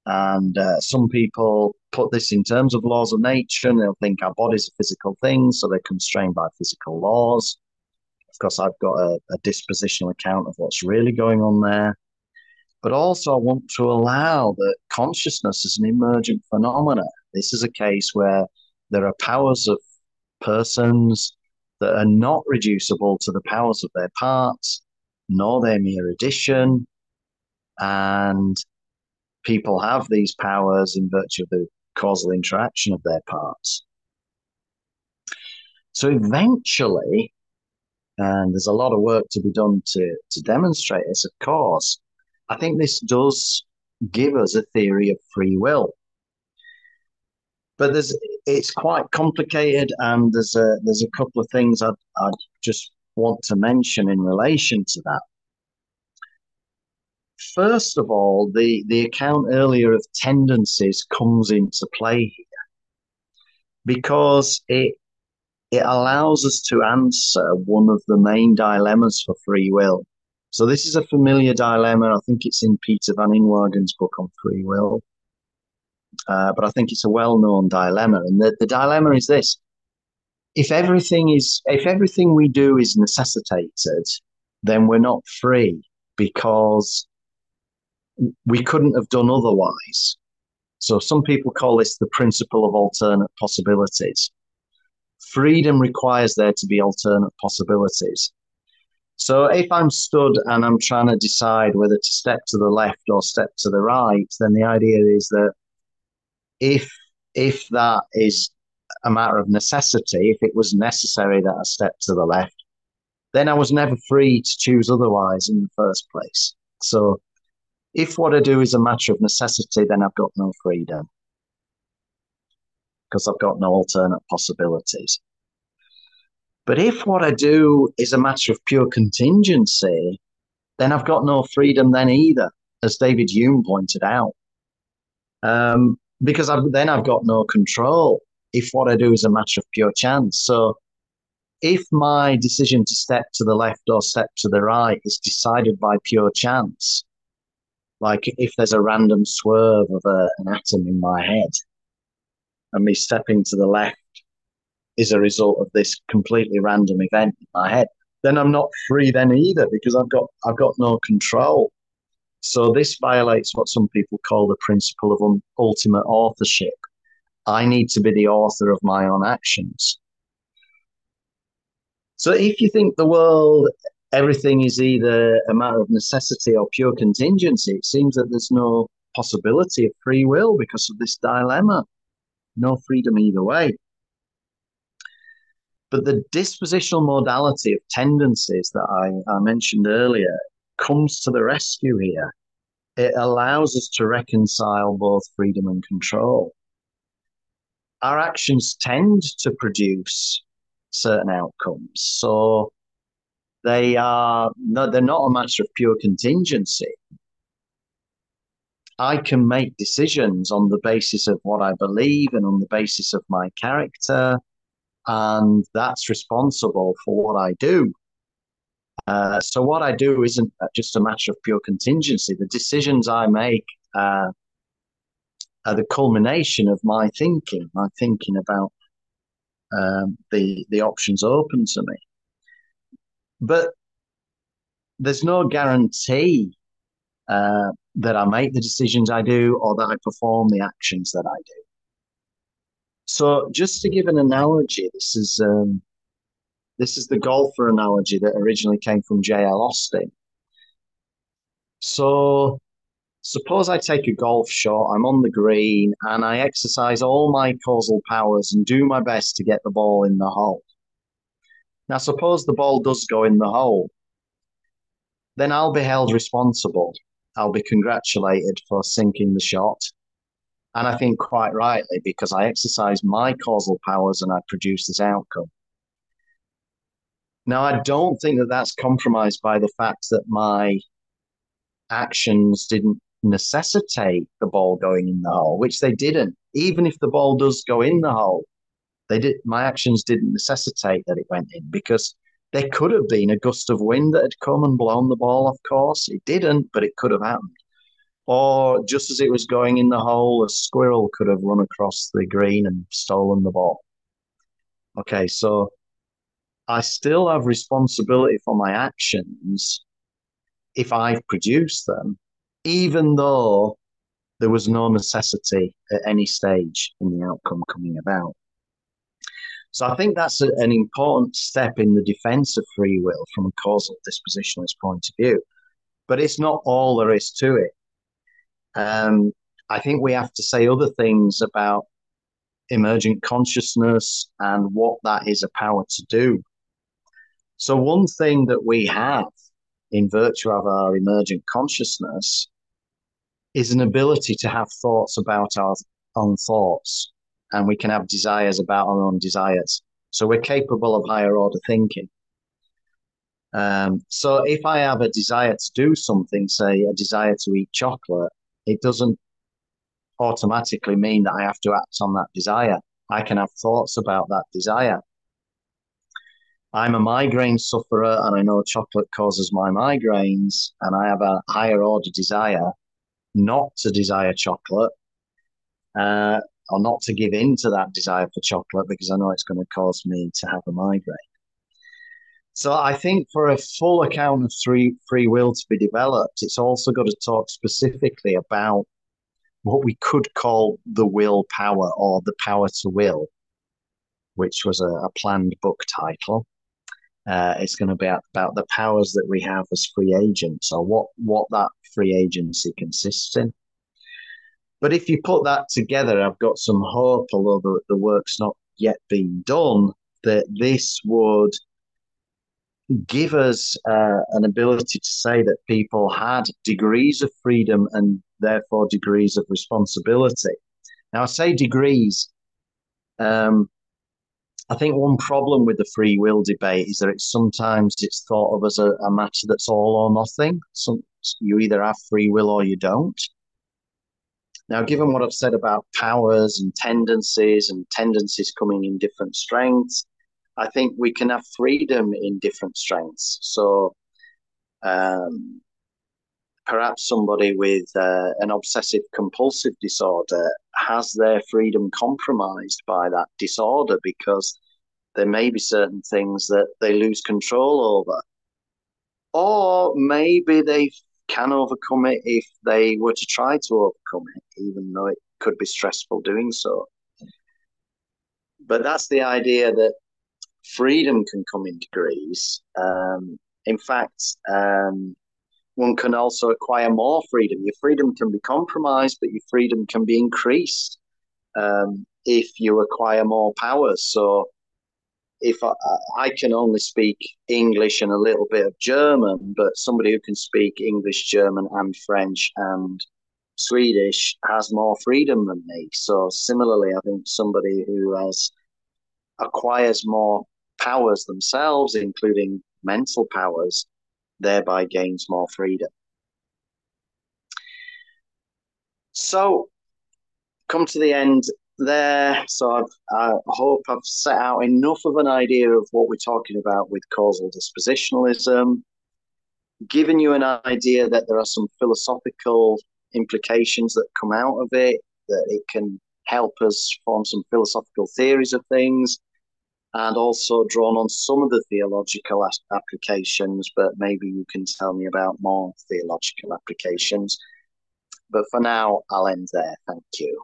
And uh, some people put this in terms of laws of nature and they'll think our bodies are physical things, so they're constrained by physical laws. Of course, I've got a, a dispositional account of what's really going on there. But also, I want to allow that consciousness is an emergent phenomena. This is a case where there are powers of persons that are not reducible to the powers of their parts, nor their mere addition. And people have these powers in virtue of the causal interaction of their parts. So eventually, and there's a lot of work to be done to, to demonstrate this, of course, I think this does give us a theory of free will. But there's it's quite complicated, and there's a there's a couple of things I'd, I'd just want to mention in relation to that. First of all, the, the account earlier of tendencies comes into play here because it it allows us to answer one of the main dilemmas for free will. So this is a familiar dilemma. I think it's in Peter van Inwagen's book on free will. Uh, but I think it's a well-known dilemma. And the, the dilemma is this. If everything is if everything we do is necessitated, then we're not free because we couldn't have done otherwise. So some people call this the principle of alternate possibilities. Freedom requires there to be alternate possibilities. So if I'm stood and I'm trying to decide whether to step to the left or step to the right, then the idea is that if if that is a matter of necessity, if it was necessary that I step to the left, then I was never free to choose otherwise in the first place. So if what I do is a matter of necessity, then I've got no freedom because I've got no alternate possibilities. But if what I do is a matter of pure contingency, then I've got no freedom then either, as David Hume pointed out. Um, because I've, then I've got no control if what I do is a matter of pure chance. So if my decision to step to the left or step to the right is decided by pure chance, like if there's a random swerve of a, an atom in my head and me stepping to the left is a result of this completely random event in my head, then I'm not free then either because I've got I've got no control. So this violates what some people call the principle of un- ultimate authorship. I need to be the author of my own actions. So if you think the world everything is either a matter of necessity or pure contingency, it seems that there's no possibility of free will because of this dilemma. No freedom either way. But the dispositional modality of tendencies that I, I mentioned earlier comes to the rescue here. It allows us to reconcile both freedom and control. Our actions tend to produce certain outcomes. So they are no, they're not a matter of pure contingency. I can make decisions on the basis of what I believe and on the basis of my character and that's responsible for what I do. Uh, so what I do isn't just a matter of pure contingency. The decisions I make uh, are the culmination of my thinking, my thinking about um, the the options open to me. But there's no guarantee uh, that I make the decisions I do or that I perform the actions that I do. So just to give an analogy, this is um, this is the golfer analogy that originally came from J.L. Austin. So suppose I take a golf shot, I'm on the green, and I exercise all my causal powers and do my best to get the ball in the hole. Now, suppose the ball does go in the hole, then I'll be held responsible. I'll be congratulated for sinking the shot And I think quite rightly, because I exercise my causal powers and I produce this outcome. Now, I don't think that that's compromised by the fact that my actions didn't necessitate the ball going in the hole, which they didn't. Even if the ball does go in the hole, they did. My actions didn't necessitate that it went in because there could have been a gust of wind that had come and blown the ball off course. It didn't, but it could have happened. Or just as it was going in the hole, a squirrel could have run across the green and stolen the ball. Okay, so I still have responsibility for my actions if I've produced them, even though there was no necessity at any stage in the outcome coming about. So I think that's a, an important step in the defense of free will from a causal dispositionalist point of view. But it's not all there is to it. Um, I think we have to say other things about emergent consciousness and what that is a power to do. So, one thing that we have in virtue of our emergent consciousness is an ability to have thoughts about our own thoughts, and we can have desires about our own desires. So, we're capable of higher order thinking. Um, so, if I have a desire to do something, say a desire to eat chocolate, it doesn't automatically mean that I have to act on that desire. I can have thoughts about that desire. I'm a migraine sufferer and I know chocolate causes my migraines, and I have a higher order desire not to desire chocolate uh, or not to give in to that desire for chocolate because I know it's going to cause me to have a migraine. So I think for a full account of free, free will to be developed, it's also got to talk specifically about what we could call the will power or the power to will, which was a, a planned book title. Uh, it's going to be about the powers that we have as free agents or what, what that free agency consists in. But if you put that together, I've got some hope, although the, the work's not yet been done, that this would give us uh, an ability to say that people had degrees of freedom and therefore degrees of responsibility. Now, I say degrees. Um, I think one problem with the free will debate is that it's sometimes it's thought of as a, a matter that's all or nothing. You either have free will or you don't. Now, given what I've said about powers and tendencies and tendencies coming in different strengths, I think we can have freedom in different strengths. So, um, perhaps somebody with uh, an obsessive compulsive disorder has their freedom compromised by that disorder because there may be certain things that they lose control over. Or maybe they can overcome it if they were to try to overcome it, even though it could be stressful doing so. But that's the idea that freedom can come in degrees. Um, in fact, um, one can also acquire more freedom. Your freedom can be compromised, but your freedom can be increased um, if you acquire more powers. So, if I, I, can only speak English and a little bit of German, but somebody who can speak English, German, and French and Swedish has more freedom than me. So, similarly, I think somebody who has acquires more powers themselves, including mental powers, thereby gains more freedom. So, come to the end there. So, I've, I hope I've set out enough of an idea of what we're talking about with causal dispositionalism, given you an idea that there are some philosophical implications that come out of it, that it can help us form some philosophical theories of things and also drawn on some of the theological applications, but maybe you can tell me about more theological applications. But for now, I'll end there. Thank you.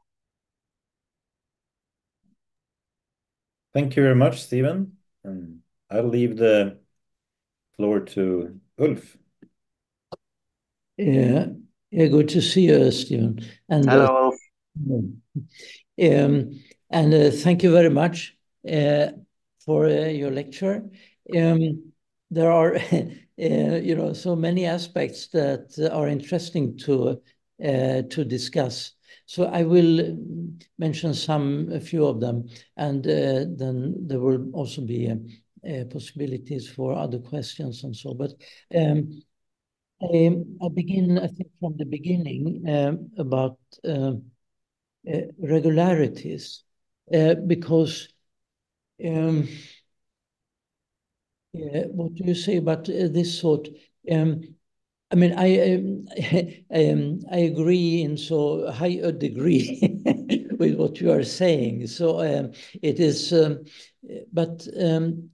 Thank you very much, Stephen. And I'll leave the floor to Ulf. Yeah, yeah, good to see you, Stephen. And hello, uh, um, and uh, thank you very much. Uh, for uh, your lecture. Um, there are, uh, you know, so many aspects that are interesting to uh, to discuss. So I will mention some, a few of them, and uh, then there will also be uh, possibilities for other questions and so. But um, I, I begin, I think, from the beginning um, about um, uh, regularities, because um, yeah, what do you say about uh, this sort? Um, I mean, I um, um, I agree in so high a degree with what you are saying. So um, it is, um, but um,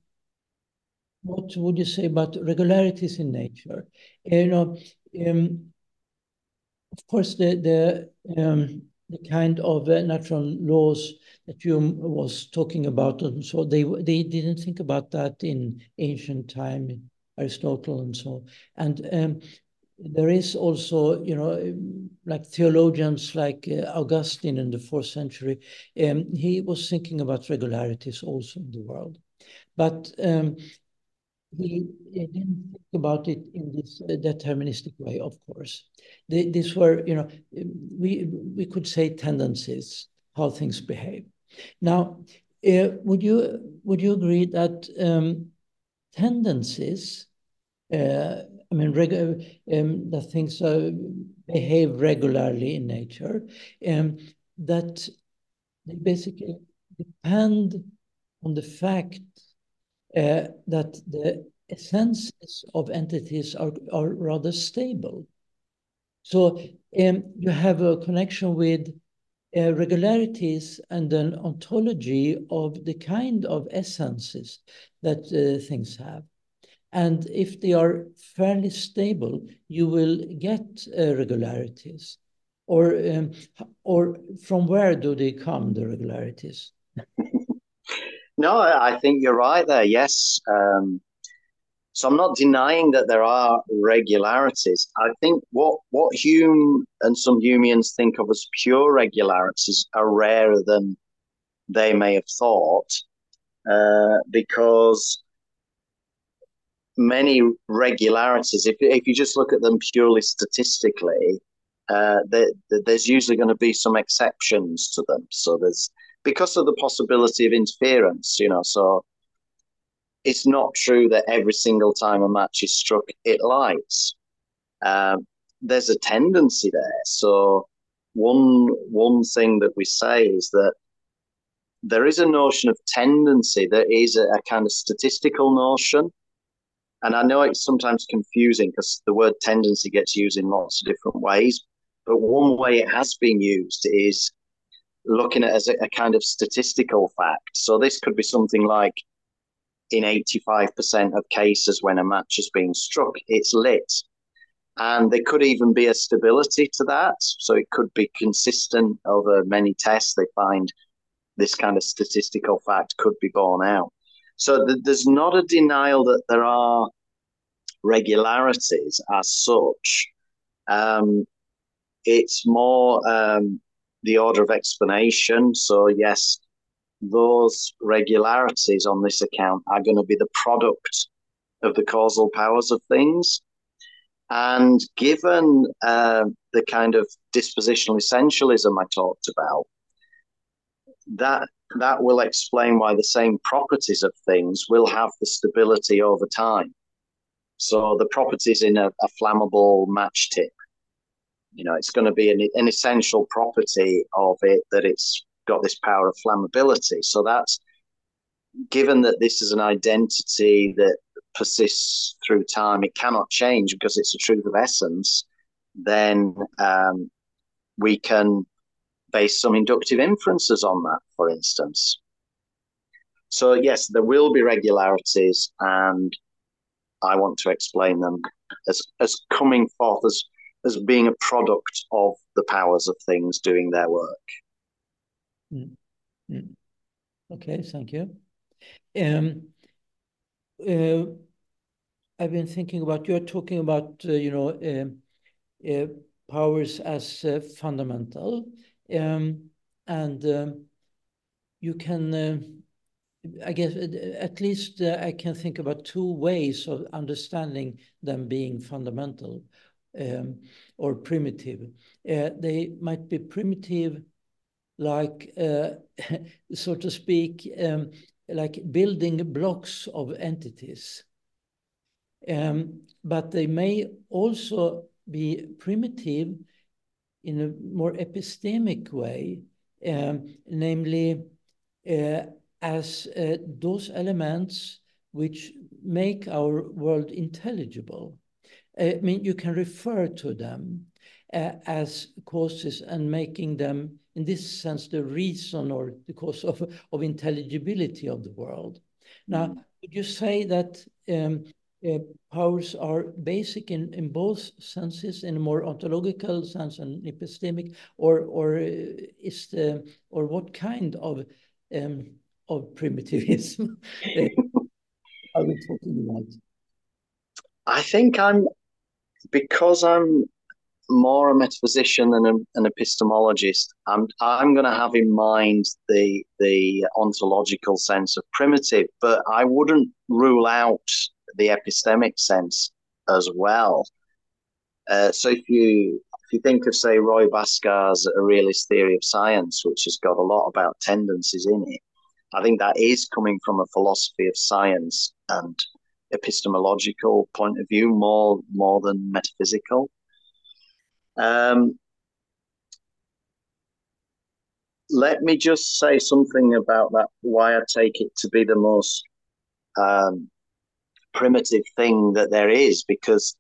what would you say about regularities in nature? You know, of course, the the um, the kind of uh, natural laws that Hume was talking about, and so they they didn't think about that in ancient time, Aristotle and so. And um, there is also, you know, like theologians like uh, Augustine in the fourth century, um, he was thinking about regularities also in the world. But um, he, didn't think about it in this uh, deterministic way, of course. They, these were, you know, we, we could say tendencies, how things behave. Now, uh, would you would you agree that um, tendencies uh, I mean, um, that things uh, behave regularly in nature, um, that they basically depend on the fact uh, that the essences of entities are, are rather stable. So um, you have a connection with uh, regularities and an ontology of the kind of essences that uh, things have. And if they are fairly stable, you will get uh, regularities. Or, um, or from where do they come, the regularities? no, I think you're right there. Yes. Um, so I'm not denying that there are regularities. I think what, what Hume and some Humeans think of as pure regularities are rarer than they may have thought, uh, because many regularities, if, if you just look at them purely statistically, uh, there's usually going to be some exceptions to them. So there's because of the possibility of interference, you know. So it's not true that every single time a match is struck, it lights. Um, there's a tendency there. So one one thing that we say is that there is a notion of tendency. There is a, a kind of statistical notion and I know it's sometimes confusing because the word tendency gets used in lots of different ways. But one way it has been used is looking at as a, a kind of statistical fact. So this could be something like in 85% of cases when a match is being struck, it's lit. And there could even be a stability to that. So it could be consistent over many tests. They find this kind of statistical fact could be borne out. So th- there's not a denial that there are regularities as such. Um, it's more um, the order of explanation. So, yes, those regularities on this account are going to be the product of the causal powers of things. And given uh, the kind of dispositional essentialism I talked about, that that will explain why the same properties of things will have the stability over time. So the properties in a, a flammable match tip, you know, it's going to be an, an essential property of it that it's got this power of flammability. So that's given that this is an identity that persists through time, it cannot change because it's a truth of essence. Then um, we can base some inductive inferences on that, for instance. So, yes, there will be regularities, and I want to explain them as, as coming forth as, as being a product of the powers of things doing their work. Mm. Mm. Okay, thank you. Um, uh, I've been thinking about you're talking about uh, you know uh, uh powers as uh, fundamental, um, and um, you can, uh, I guess, at least uh, I can think about two ways of understanding them being fundamental. Um, or primitive. Uh, they might be primitive, like, uh, so to speak, um, like building blocks of entities. Um, but they may also be primitive in a more epistemic way, um, namely uh, as uh, those elements which make our world intelligible. I mean, you can refer to them uh, as causes and making them, in this sense, the reason or the cause of, of intelligibility of the world. Now, would you say that um, uh, powers are basic in, in both senses, in a more ontological sense and epistemic, or or uh, is the or what kind of um, of primitivism are we talking about? I think I'm because I'm more a metaphysician than a, an epistemologist. I'm I'm going to have in mind the the ontological sense of primitive, but I wouldn't rule out the epistemic sense as well. Uh, so if you if you think of say Roy Bhaskar's A Realist Theory of Science, which has got a lot about tendencies in it, I think that is coming from a philosophy of science and epistemological point of view more more than metaphysical. Um, let me just say something about that. Why I take it to be the most um, primitive thing that there is, because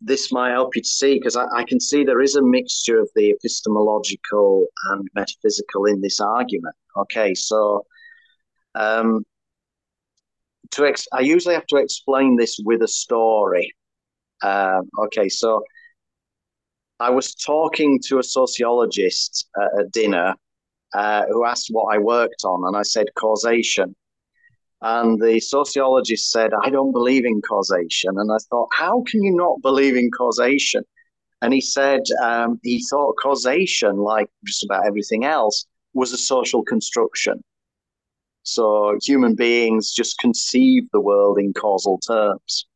this might help you to see, because I, I, can see there is a mixture of the epistemological and metaphysical in this argument. Okay, so um, to ex- I usually have to explain this with a story. Um, okay, so I was talking to a sociologist at a dinner uh, who asked what I worked on, and I said causation. And the sociologist said, I don't believe in causation. And I thought, how can you not believe in causation? And he said um, he thought causation, like just about everything else, was a social construction. So human beings just conceive the world in causal terms.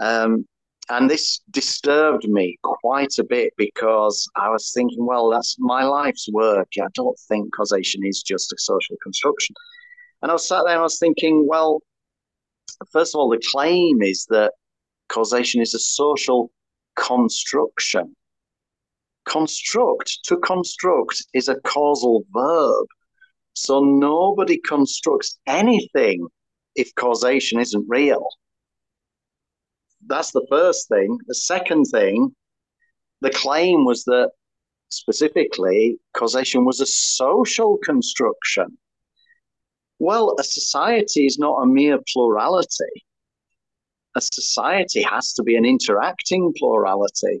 Um, and this disturbed me quite a bit because I was thinking, well, that's my life's work. I don't think causation is just a social construction. And I was sat there and I was thinking, well, first of all, the claim is that causation is a social construction. Construct, to construct, is a causal verb. So nobody constructs anything if causation isn't real. That's the first thing. The second thing, the claim was that specifically causation was a social construction. Well, a society is not a mere plurality. A society has to be an interacting plurality.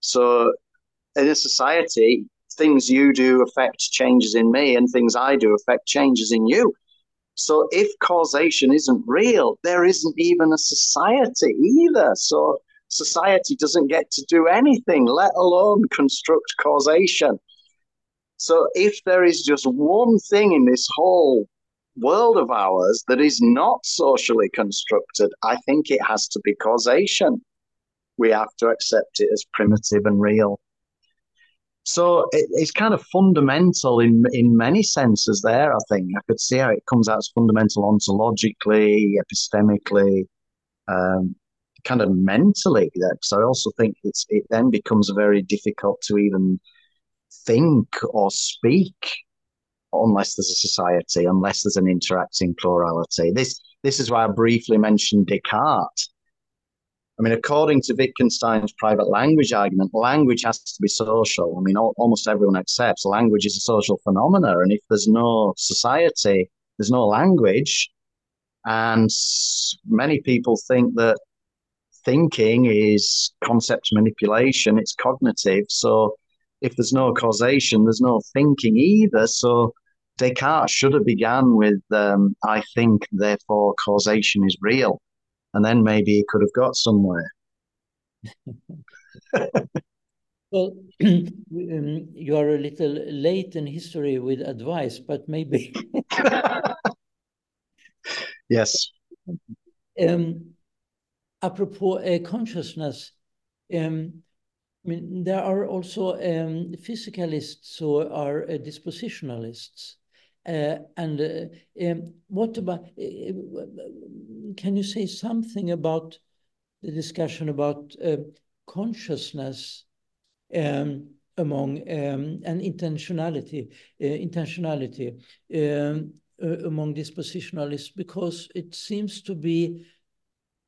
So, in a society, things you do affect changes in me, and things I do affect changes in you. So if causation isn't real, there isn't even a society either. So society doesn't get to do anything, let alone construct causation. So if there is just one thing in this whole world of ours that is not socially constructed, I think it has to be causation. We have to accept it as primitive and real. So it, it's kind of fundamental in in many senses. There, I think I could see how it comes out as fundamental ontologically, epistemically, um, kind of mentally. Because I also think it's it then becomes very difficult to even think or speak unless there's a society, unless there's an interacting plurality. This this is why I briefly mentioned Descartes I mean, according to Wittgenstein's private language argument, language has to be social. I mean, all, almost everyone accepts language is a social phenomena. And if there's no society, there's no language. And many people think that thinking is concept manipulation, it's cognitive. So if there's no causation, there's no thinking either. So Descartes should have begun with, um, I think, therefore causation is real and then maybe he could have got somewhere. well, um, you are a little late in history with advice, but maybe. yes. Um, apropos uh, consciousness, um, I mean, there are also um, physicalists who are uh, dispositionalists. Uh, and uh, um, what about, uh, can you say something about the discussion about uh, consciousness um, among um, and intentionality, uh, intentionality um, among dispositionalists? Because it seems to be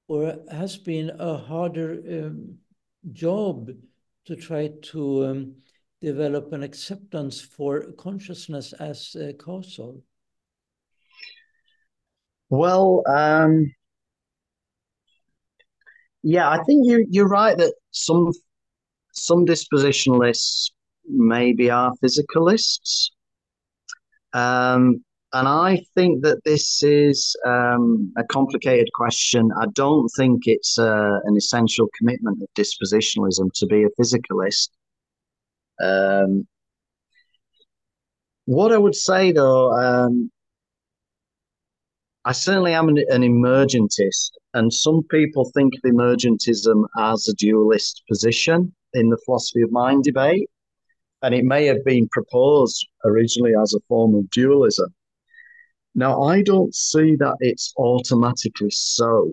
or has been a harder um, job to try to um, develop an acceptance for consciousness as uh, causal? Well, um, yeah, I think you you're right that some some dispositionalists maybe are physicalists. Um, and I think that this is um, a complicated question. I don't think it's uh, an essential commitment of dispositionalism to be a physicalist. Um, what I would say, though, um, I certainly am an, an, emergentist, and some people think of emergentism as a dualist position in the philosophy of mind debate, and it may have been proposed originally as a form of dualism. Now, I don't see that it's automatically so.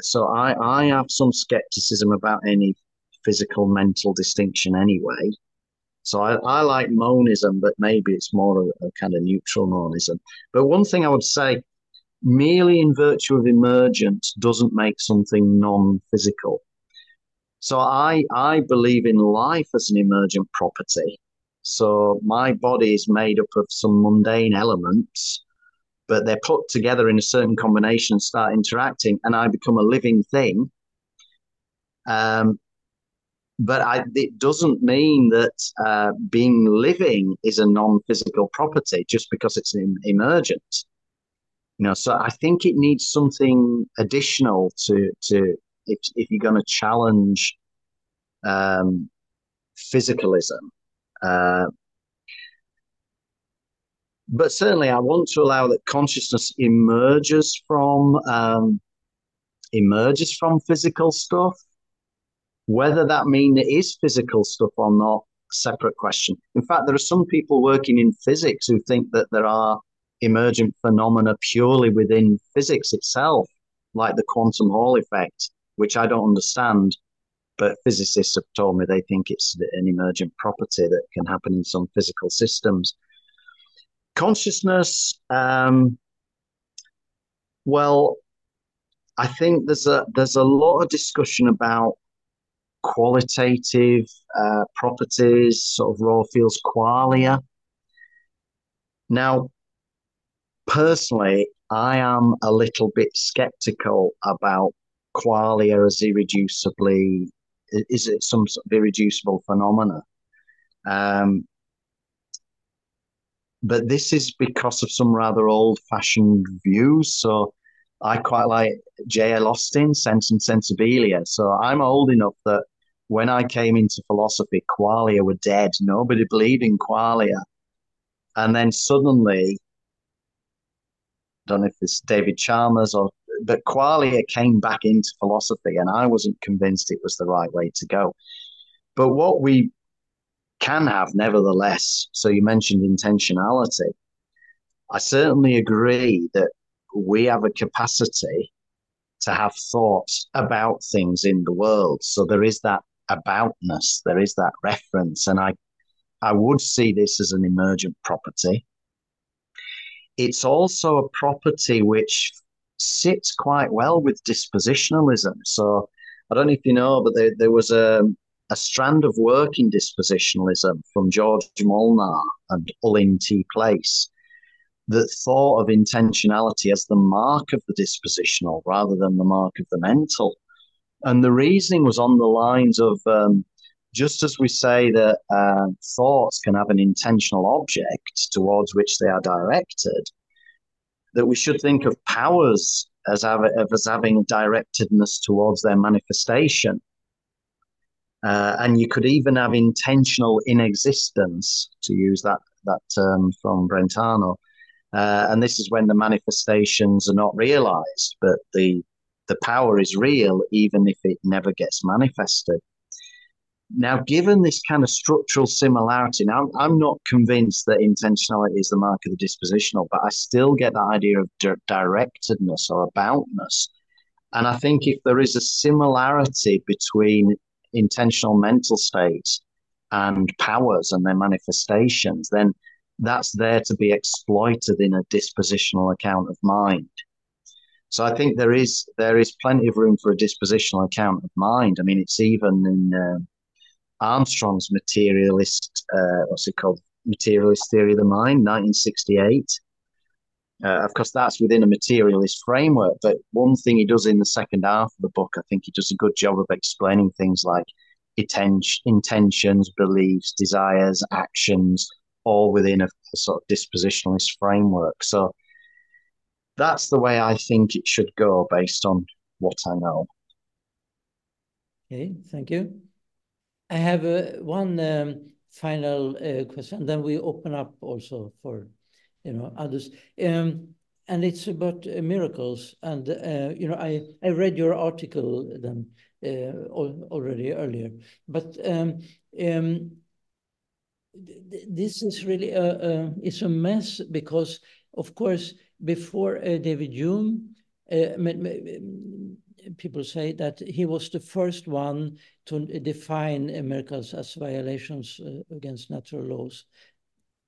So I, I have some skepticism about any physical mental distinction anyway. So I, I like monism, but maybe it's more a, a kind of neutral monism. But one thing I would say, merely in virtue of emergence doesn't make something non-physical. So I I believe in life as an emergent property. So my body is made up of some mundane elements but they're put together in a certain combination and start interacting, and I become a living thing. Um, but I, it doesn't mean that uh, being living is a non-physical property just because it's emergent. You know, so I think it needs something additional to to if if you're going to challenge um, physicalism. Uh, but certainly I want to allow that consciousness emerges from um, emerges from physical stuff. Whether that mean it is physical stuff or not, separate question. In fact, there are some people working in physics who think that there are emergent phenomena purely within physics itself, like the quantum Hall effect, which I don't understand. But physicists have told me they think it's an emergent property that can happen in some physical systems consciousness um, well i think there's a there's a lot of discussion about qualitative uh, properties sort of raw feels qualia now personally i am a little bit skeptical about qualia as irreducibly is it some sort of irreducible phenomena um, but this is because of some rather old-fashioned views. So I quite like J.L. Austin, Sense and Sensibilia. So I'm old enough that when I came into philosophy, qualia were dead. Nobody believed in qualia. And then suddenly, I don't know if it's David Chalmers or, but qualia came back into philosophy, and I wasn't convinced it was the right way to go. But what we can have, nevertheless. So you mentioned intentionality. I certainly agree that we have a capacity to have thoughts about things in the world. So there is that aboutness, there is that reference, and I, I would see this as an emergent property. It's also a property which sits quite well with dispositionalism. So I don't know if you know, but there, there was a, a strand of work in dispositionalism from George Molnar and Ullin T. Place that thought of intentionality as the mark of the dispositional rather than the mark of the mental. And the reasoning was on the lines of um, just as we say that uh, thoughts can have an intentional object towards which they are directed, that we should think of powers as, as having directedness towards their manifestation. Uh, and you could even have intentional inexistence, to use that that term from Brentano. Uh, and this is when the manifestations are not realized, but the the power is real, even if it never gets manifested. Now, given this kind of structural similarity, now I'm not convinced that intentionality is the mark of the dispositional, but I still get that idea of di- directedness or aboutness. And I think if there is a similarity between intentional mental states and powers and their manifestations, then that's there to be exploited in a dispositional account of mind. So I think there is there is plenty of room for a dispositional account of mind. I mean, it's even in uh, Armstrong's materialist, uh, what's it called, materialist theory of the mind, 1968. Uh, of course, that's within a materialist framework. But one thing he does in the second half of the book, I think he does a good job of explaining things like intentions, beliefs, desires, actions, all within a, a sort of dispositionalist framework. So that's the way I think it should go based on what I know. Okay, thank you. I have uh, one um, final uh, question, then we open up also for you know others. Um, and it's about uh, miracles. And uh, you know, I I read your article then uh, already earlier, but um, um, this is really a, a, it's a mess because of course before uh, David Hume, uh, people say that he was the first one to define miracles as violations uh, against natural laws.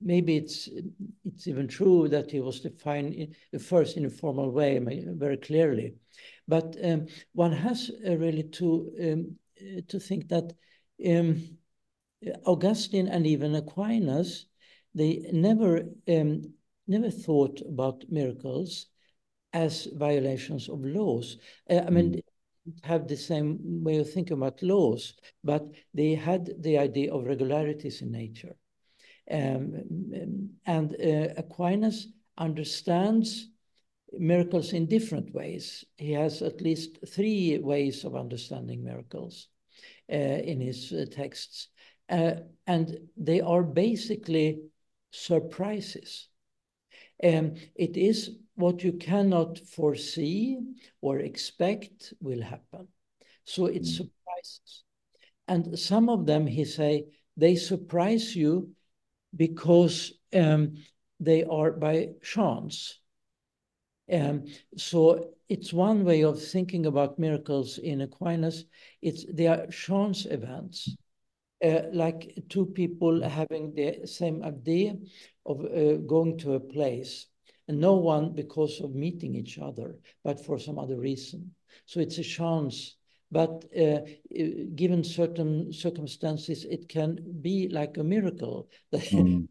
Maybe it's it's even true that he was defined the first in a formal way, very clearly. But um, one has really to um, to think that um, Augustine and even Aquinas, they never um, never thought about miracles as violations of laws. Uh, I mean, mm. have the same way of thinking about laws, but they had the idea of regularities in nature. Um, and uh, Aquinas understands miracles in different ways. He has at least three ways of understanding miracles uh, in his uh, texts. Uh, and they are basically surprises. Um, it is what you cannot foresee or expect will happen. So it mm. surprises. And some of them, he say, they surprise you because um, they are by chance. Um, so it's one way of thinking about miracles in Aquinas. It's they are chance events, uh, like two people having the same idea of uh, going to a place and no one because of meeting each other, but for some other reason. So it's a chance. But uh, given certain circumstances, it can be like a miracle that mm.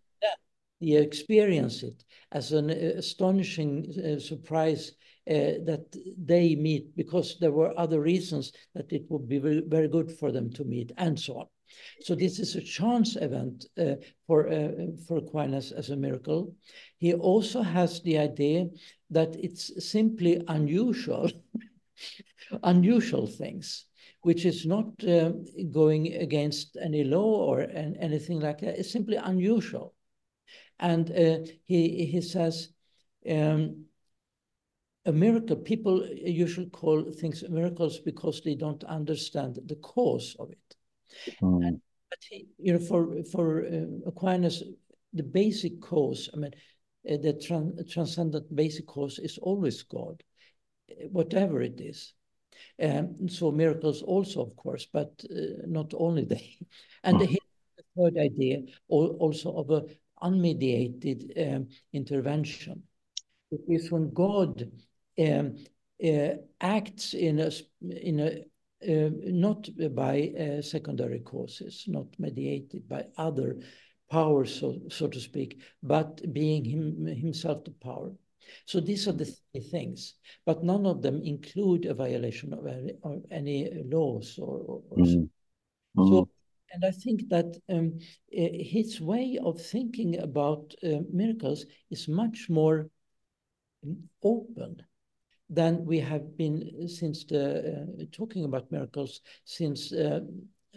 you experience it as an astonishing uh, surprise uh, that they meet because there were other reasons that it would be very, very good for them to meet and so on. So this is a chance event uh, for, uh, for Aquinas as a miracle. He also has the idea that it's simply unusual, unusual things, which is not uh, going against any law or an, anything like that. It's simply unusual. And uh, he, he says, um, a miracle, people usually call things miracles because they don't understand the cause of it. Mm. But he, you know, for for uh, Aquinas, the basic cause, I mean, uh, the tran transcendent basic cause is always God, whatever it is. Um, so miracles also, of course, but uh, not only they. And mm. the third idea also of a unmediated um, intervention. It is when God um, uh, acts in a in a uh, not by uh, secondary causes, not mediated by other powers, so, so to speak, but being him, himself the power. So these are the three things, but none of them include a violation of any, or any laws or, or, or mm. Mm. so. And I think that um, uh, his way of thinking about uh, miracles is much more open than we have been since the uh, talking about miracles since uh,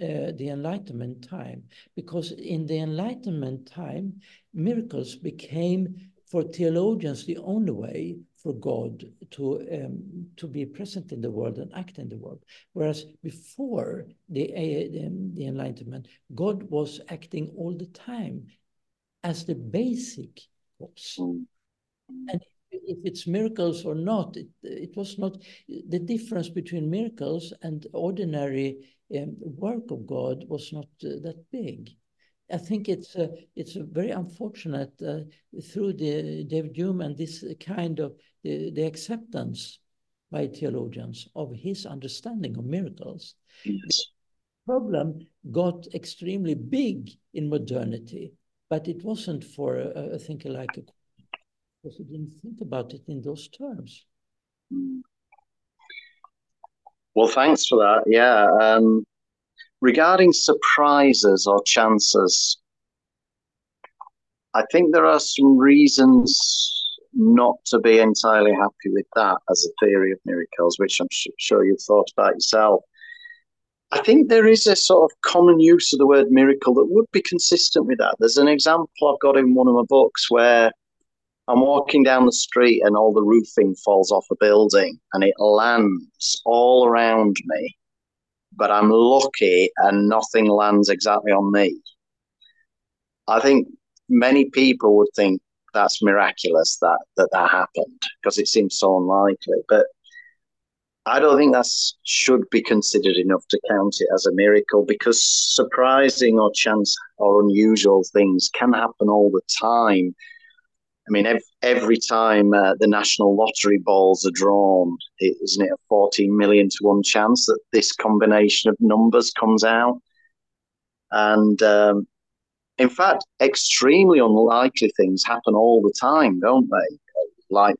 uh, the Enlightenment time, because in the Enlightenment time, miracles became for theologians the only way for God to um, to be present in the world and act in the world. Whereas before the, uh, the, the Enlightenment, God was acting all the time as the basic cause. And if it's miracles or not, it, it was not the difference between miracles and ordinary um, work of God was not uh, that big. I think it's a, it's very unfortunate uh, through the David Hume and this kind of the, the acceptance by theologians of his understanding of miracles. Yes. problem got extremely big in modernity, but it wasn't for a, a thinker like a because he didn't think about it in those terms. Well, thanks for that. Yeah. Um, regarding surprises or chances, I think there are some reasons not to be entirely happy with that as a theory of miracles, which I'm sure you've thought about yourself. I think there is a sort of common use of the word miracle that would be consistent with that. There's an example I've got in one of my books where I'm walking down the street and all the roofing falls off a building and it lands all around me. But I'm lucky and nothing lands exactly on me. I think many people would think that's miraculous that that, that happened because it seems so unlikely. But I don't think that should be considered enough to count it as a miracle because surprising or chance or unusual things can happen all the time I mean, every, every time uh, the national lottery balls are drawn, is isn't it a 14 million to one chance that this combination of numbers comes out? And um, in fact, extremely unlikely things happen all the time, don't they? Like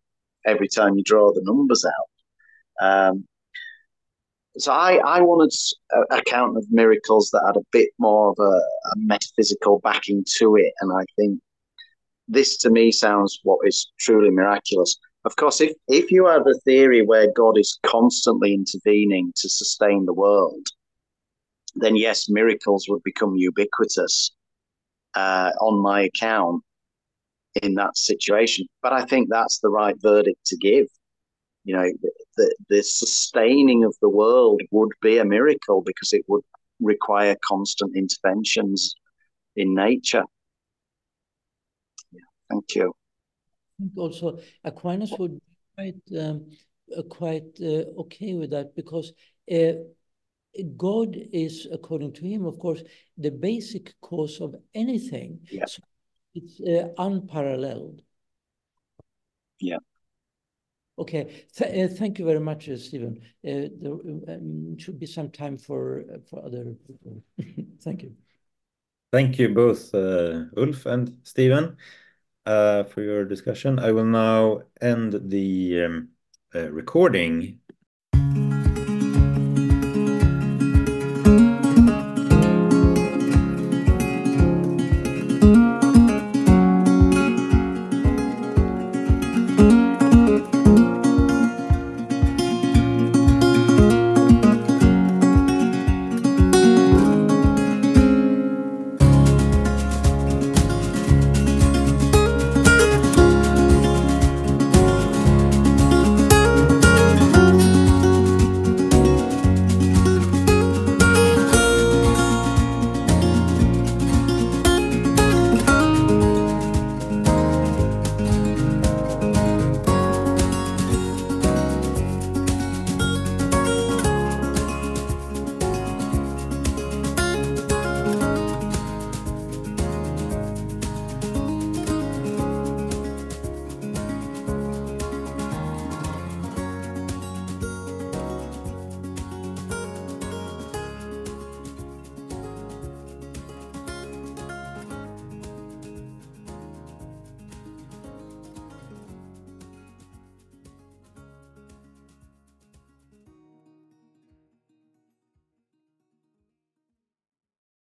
every time you draw the numbers out. Um, so I, I wanted a account of miracles that had a bit more of a, a metaphysical backing to it, and I think this to me sounds what is truly miraculous. Of course, if, if you have a theory where God is constantly intervening to sustain the world, then yes, miracles would become ubiquitous uh, on my account in that situation. But I think that's the right verdict to give. You know, the, the sustaining of the world would be a miracle because it would require constant interventions in nature. Thank you. I think also Aquinas would be quite um, uh, quite uh, okay with that because uh, God is, according to him, of course, the basic cause of anything. Yeah. So it's uh, unparalleled. Yeah. Okay. Th uh, thank you very much, uh, Stephen. there um, should be some time for for other people. thank you. Thank you both, Ulf and Stephen uh, for your discussion. I will now end the um, uh, recording